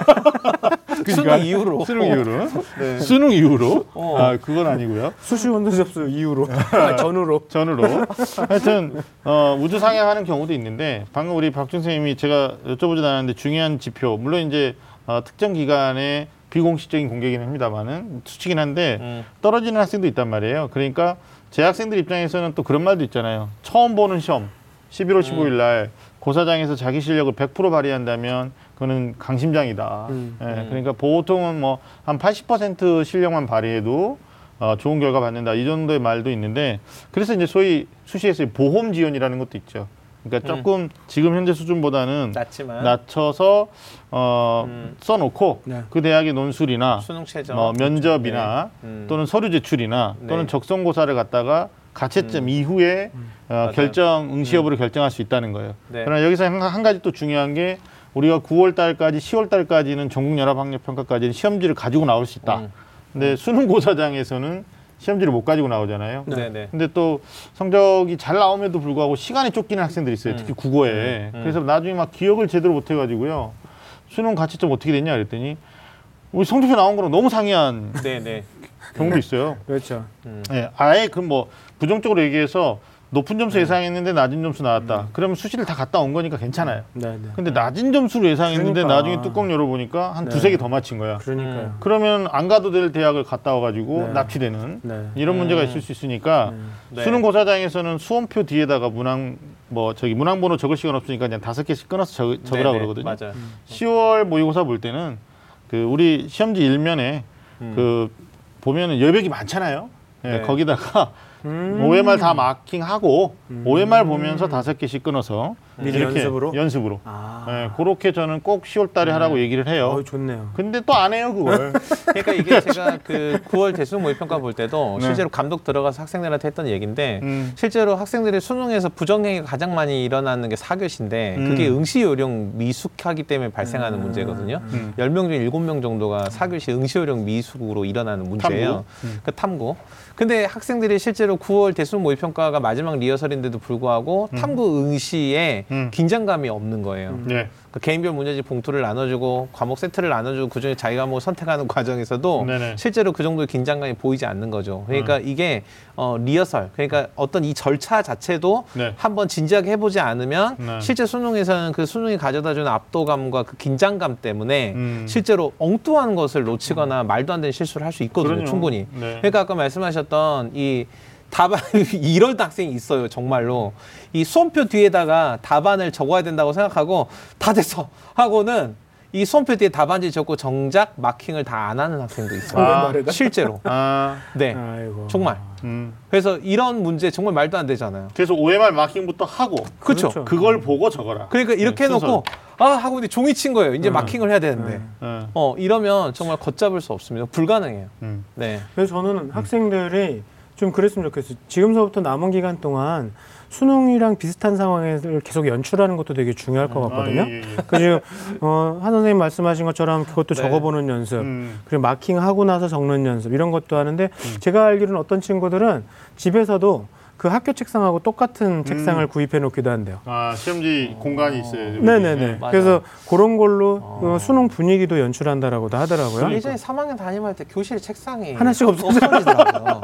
(laughs) 수능 이후로. 수능 이후로? 네. 수능 이후로? 어. 아 그건 아니고요. 수시 원서 접수 이후로 아, 전후로 전으로. 하여튼 어, 우주 상향하는 경우도 있는데 방금 우리 박준 선생님이 제가 여쭤보지도 않았는데 중요한 지표 물론 이제 어, 특정 기간에 비공식적인 공개긴 합니다만은 수치긴 한데 음. 떨어지는 학생도 있단 말이에요. 그러니까 재학생들 입장에서는 또 그런 말도 있잖아요. 처음 보는 시험 11월 15일 날 고사장에서 자기 실력을 100% 발휘한다면 그거는 강심장이다. 음. 예, 음. 그러니까 보통은 뭐 한 80% 실력만 발휘해도 어, 좋은 결과 받는다 이 정도의 말도 있는데 그래서 이제 소위 수시에서 보험 지원이라는 것도 있죠. 그러니까 음. 조금 지금 현재 수준보다는 낮지만 낮춰서 어, 음. 써놓고 네. 그 대학의 논술이나 수능 최저. 뭐 면접이나 네. 음. 또는 서류 제출이나 네. 또는 적성고사를 갖다가 가채점 음. 이후에 어. 결정 응시 여부를 결정할 수 있다는 거예요. 네. 그러나 여기서 한, 한 가지 또 중요한 게 우리가 9월 달까지 10월 달까지는 전국 연합 학력 평가까지는 시험지를 가지고 나올 수 있다. 음. 근데 수능 고사장에서는 시험지를 못 가지고 나오잖아요. 네, 네. 근데 또 성적이 잘 나옴에도 불구하고 시간이 쫓기는 학생들이 있어요. 특히 국어에. 음, 음. 그래서 나중에 막 기억을 제대로 못 해가지고요. 수능 가치점 어떻게 됐냐 그랬더니 우리 성적표 나온 거랑 너무 상이한 네, 네. 경우도 있어요. 그렇죠. 음. 예, 아예 그 뭐 부정적으로 얘기해서 높은 점수 예상했는데 낮은 점수 나왔다. 그러면 수시를 다 갔다 온 거니까 괜찮아요. 네, 네. 근데 낮은 점수로 예상했는데 그러니까. 나중에 뚜껑 열어보니까 한 네. 두세 개 더 맞힌 거야. 그러니까요. 그러면 안 가도 될 대학을 갔다 와가지고 네. 납치되는 네. 이런 문제가 음. 있을 수 있으니까 네. 수능 고사장에서는 수험표 뒤에다가 문항 뭐 저기 문항번호 적을 시간 없으니까 그냥 다섯 개씩 끊어서 적, 적으라 네, 네. 그러거든요. 맞아요. 10월 모의고사 볼 때는 그 우리 시험지 일면에 음. 그 보면은 여백이 많잖아요. 예, 네. 거기다가 음. OMR 다 마킹하고 음. OMR 보면서 다섯 개씩 끊어서 미리 연습으로? 연습으로. 아, 예, 그렇게 저는 꼭 10월 달에 하라고 얘기를 해요. 어, 좋네요. 근데 또 안 해요 그걸. (laughs) 그러니까 이게 제가 그 9월 대수능 모의평가 볼 때도 네. 실제로 감독 들어가서 학생들한테 했던 얘기인데 음. 실제로 학생들이 수능에서 부정행위가 가장 많이 일어나는 게 사교시인데 음. 그게 응시 요령 미숙하기 때문에 발생하는 음. 문제거든요. 음. 열명 중에 일곱 명 정도가 사교시 응시 요령 미숙으로 일어나는 문제예요. 탐구. 음. 그 탐구. 근데 학생들이 실제로 9월 대수능 모의평가가 마지막 리허설인데도 불구하고 탐구 응시에 음. 긴장감이 없는 거예요. 네. 그 개인별 문제집 봉투를 나눠주고 과목 세트를 나눠주고 그중에 자기 과목을 선택하는 (laughs) 과정에서도 네네. 실제로 그 정도의 긴장감이 보이지 않는 거죠. 그러니까 이게 어, 리허설, 그러니까 어떤 이 절차 자체도 네. 한번 진지하게 해보지 않으면 네. 실제 수능에서는 그 수능이 가져다주는 압도감과 그 긴장감 때문에 음. 실제로 엉뚱한 것을 놓치거나 말도 안 되는 실수를 할 수 있거든요, 그럼요. 충분히. 네. 그러니까 아까 말씀하셨던 이 답안 (laughs) 이럴 학생이 있어요 정말로. 이 수험표 뒤에다가 답안을 적어야 된다고 생각하고 다 됐어 하고는 이 수험표 뒤에 답안지 적고 정작 마킹을 다 안 하는 학생도 있어요. 아. 실제로. 아, 네. 아이고. 정말. 음. 그래서 이런 문제 정말 말도 안 되잖아요. 그래서 OMR 마킹부터 하고. 그렇죠. 그렇죠. 그걸 보고 적어라. 그러니까 이렇게 네, 해놓고 아 하고 이제 종이 친 거예요. 이제 마킹을 해야 되는데. 어. 어 이러면 정말 걷잡을 수 없습니다. 불가능해요. 음. 네. 그래서 저는 학생들이 좀 그랬으면 좋겠어요. 지금서부터 남은 기간 동안 수능이랑 비슷한 상황을 계속 연출하는 것도 되게 중요할 것 같거든요. 아, 예, 예, 예. 그리고 어, 한 선생님 말씀하신 것처럼 그것도 네. 적어보는 연습, 음. 그리고 마킹하고 나서 적는 연습 이런 것도 하는데 제가 알기로는 어떤 친구들은 집에서도 그 학교 책상하고 똑같은 책상을 구입해 놓기도 한대요. 아 시험지 공간이 있어요. 네네네. 맞아. 그래서 그런 걸로 어. 그 수능 분위기도 연출한다라고도 하더라고요. 예전에 3학년 담임할 때 교실 책상이 하나씩 없어지더라고요.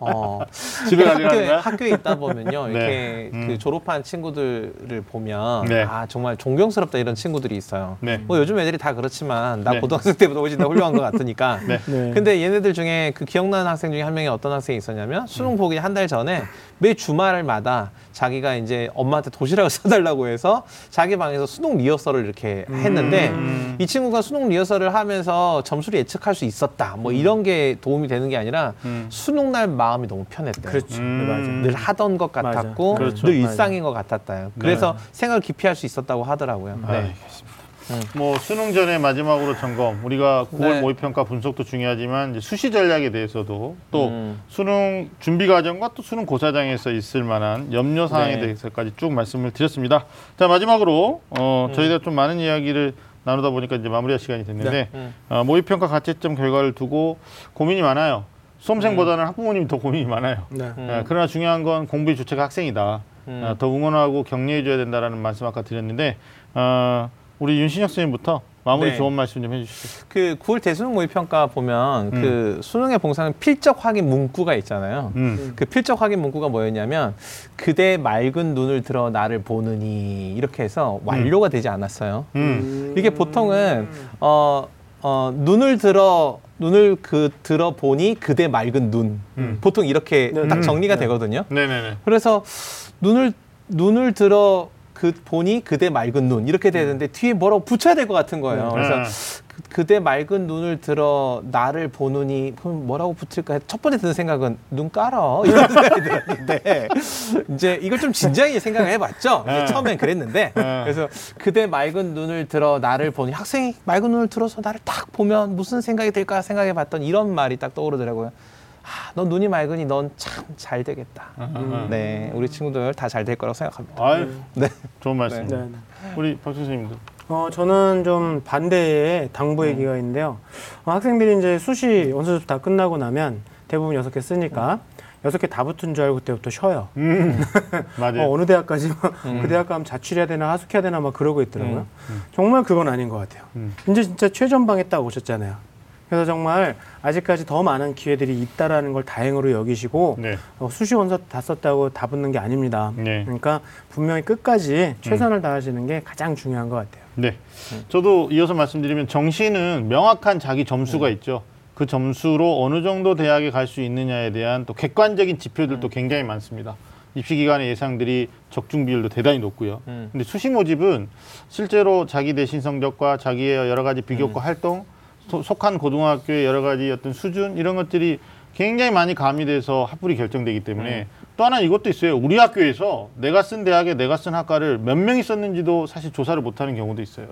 어. (laughs) 집에 가져가는 학교에, 거야? 학교에 있다 보면요, (laughs) 네. 이렇게 음. 그 졸업한 친구들을 보면 네. 아 정말 존경스럽다 이런 친구들이 있어요. 네. 뭐 요즘 애들이 다 그렇지만 나 네. 고등학생 때보다 훨씬 더 훌륭한 것 같으니까. (laughs) 네. 네. 근데 얘네들 중에 그 기억나는 학생 중에 한 명이 어떤 학생이 있었냐면 수능 보기 한 달 전에 매 주말마다 자기가 이제 엄마한테 도시락을 (laughs) 사달라고 해서 자기 방에서 수능 리허설을 이렇게 했는데 음. 이 친구가 수능 리허설을 하면서 점수를 예측할 수 있었다. 뭐 이런 게 도움이 되는 게 아니라 음. 수능 날 마음이 너무 편했대요. 그렇죠. 음. 네, 맞아요. 늘 하던 것 맞아. 같았고 그렇죠. 늘 맞아. 일상인 것 같았다요. 그래서 생각을 깊이 할 수 있었다고 하더라고요. 네. 알겠습니다. 뭐 수능 전에 마지막으로 점검. 우리가 9월 네. 모의평가 분석도 중요하지만 이제 수시 전략에 대해서도 또 음. 수능 준비 과정과 또 수능 고사장에서 있을 만한 염려 사항에 네. 대해서까지 쭉 말씀을 드렸습니다. 자 마지막으로 어, 저희가 좀 많은 이야기를 나누다 보니까 이제 마무리할 시간이 됐는데 음. 어, 모의평가 가채점 결과를 두고 고민이 많아요. 수험생보다는 학부모님이 더 고민이 많아요. 네. 음. 예, 그러나 중요한 건 공부의 주체가 학생이다. 음. 어, 더 응원하고 격려해줘야 된다라는 말씀 아까 드렸는데 어, 우리 윤신혁 선생님부터 마무리 네. 좋은 말씀 좀 해주시죠. 그 9월 대수능 모의평가 보면 음. 그 수능에 봉사하는 필적 확인 문구가 있잖아요. 음. 그 필적 확인 문구가 뭐였냐면 그대 맑은 눈을 들어 나를 보느니 이렇게 해서 완료가 되지 않았어요. 음. 이게 보통은 어, 어, 눈을 들어 눈을 그 들어 보니 그대 맑은 눈 음. 보통 이렇게 네. 딱 정리가 네. 되거든요. 네네네. 그래서 눈을 눈을 들어 그 보니 그대 맑은 눈 이렇게 되는데 뒤에 뭐라고 붙여야 될 것 같은 거예요. 그래서 네. 그, 그대 맑은 눈을 들어 나를 보느니 그럼 뭐라고 붙일까 해- 첫 번째 드는 생각은 눈 깔어 이런 (laughs) 생각이 들었는데 이제 이걸 좀 진지하게 생각을 해봤죠. 네. 처음엔 그랬는데 네. 그래서 그대 맑은 눈을 들어 나를 보니 학생이 맑은 눈을 들어서 나를 딱 보면 무슨 생각이 들까 생각해봤던 이런 말이 딱 떠오르더라고요. 아, 넌 눈이 맑으니 넌 참 잘 되겠다. 음. 네, 우리 친구들 다 잘 될 거라고 생각합니다. 아유, 네. 좋은 말씀. 네, 네. 우리 박 선생님도. 어, 저는 좀 반대의 당부 얘기가 있는데요. 어, 학생들이 이제 수시 원서집 다 끝나고 나면 대부분 여섯 개 쓰니까 여섯 개 다 붙은 줄 알고 그때부터 쉬어요. 음. (laughs) 맞아요. 어, 어느 대학까지 그 대학 가면 자취해야 되나 하숙해야 되나 막 그러고 있더라고요. 정말 그건 아닌 것 같아요. 음. 이제 진짜 최전방에 딱 오셨잖아요. 그래서 정말 아직까지 더 많은 기회들이 있다라는 걸 다행으로 여기시고 네. 어, 수시 원서 다 썼다고 다 붙는 게 아닙니다. 네. 그러니까 분명히 끝까지 최선을 다하시는 게 가장 중요한 것 같아요. 네. 저도 이어서 말씀드리면 정시는 명확한 자기 점수가 있죠. 그 점수로 어느 정도 대학에 갈 수 있느냐에 대한 또 객관적인 지표들도 굉장히 많습니다. 입시 기간의 예상들이 적중 비율도 대단히 높고요. 음. 근데 수시 모집은 실제로 자기 내신 성적과 자기의 여러 가지 비교과 활동, 소- 속한 고등학교의 여러 가지 어떤 수준 이런 것들이 굉장히 많이 가미돼서 합불이 결정되기 때문에 또 하나 이것도 있어요. 우리 학교에서 내가 쓴 대학에 내가 쓴 학과를 몇 명이 썼는지도 사실 조사를 못하는 경우도 있어요.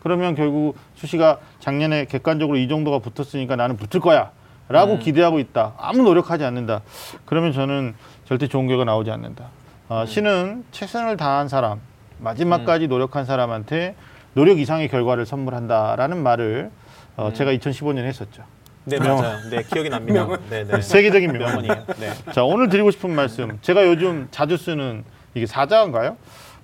그러면 결국 수시가 작년에 객관적으로 이 정도가 붙었으니까 나는 붙을 거야. 라고 기대하고 있다. 아무 노력하지 않는다. 그러면 저는 절대 좋은 결과 나오지 않는다. 아, 시는 최선을 다한 사람, 마지막까지 노력한 사람한테 노력 이상의 결과를 선물한다라는 말을 어, 제가 2015년에 했었죠. 네, 맞아요. 네, 기억이 납니다. 네, 네. 세계적인 명언. 명언이에요. 네. 자, 오늘 드리고 싶은 말씀. 제가 요즘 자주 쓰는 이게 사자인가요?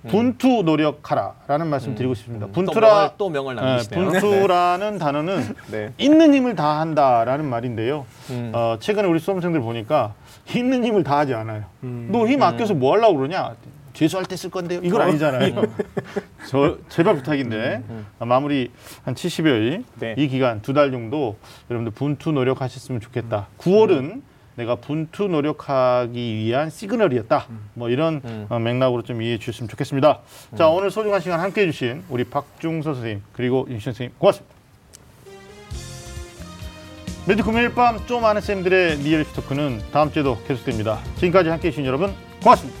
분투 노력하라라는 말씀 드리고 싶습니다. 또 분투라 명을, 또 명을 네, 남기시네요. 분투라는 단어는 (laughs) 네. 있는 힘을 다한다라는 말인데요. 음. 어, 최근에 우리 수험생들 보니까 있는 힘을 다하지 않아요. 음. 너힘 아껴서 뭐 하려고 그러냐? 재수할 때 쓸 건데요. 이건 아니잖아요. (laughs) 저 제발 부탁인데 아, 마무리 한 70여일 네. 이 기간 두 달 정도 여러분들 분투 노력하셨으면 좋겠다. 9월은 내가 분투 노력하기 위한 시그널이었다. 뭐 이런 음. 어, 맥락으로 좀 이해해 주셨으면 좋겠습니다. 자 오늘 소중한 시간 함께해 주신 우리 박중서 선생님 그리고 윤신 선생님 고맙습니다. 매주 금요일 밤 좀 아는 쌤들의 리얼리티 토크는 다음 주에도 계속됩니다. 지금까지 함께해 주신 여러분 고맙습니다.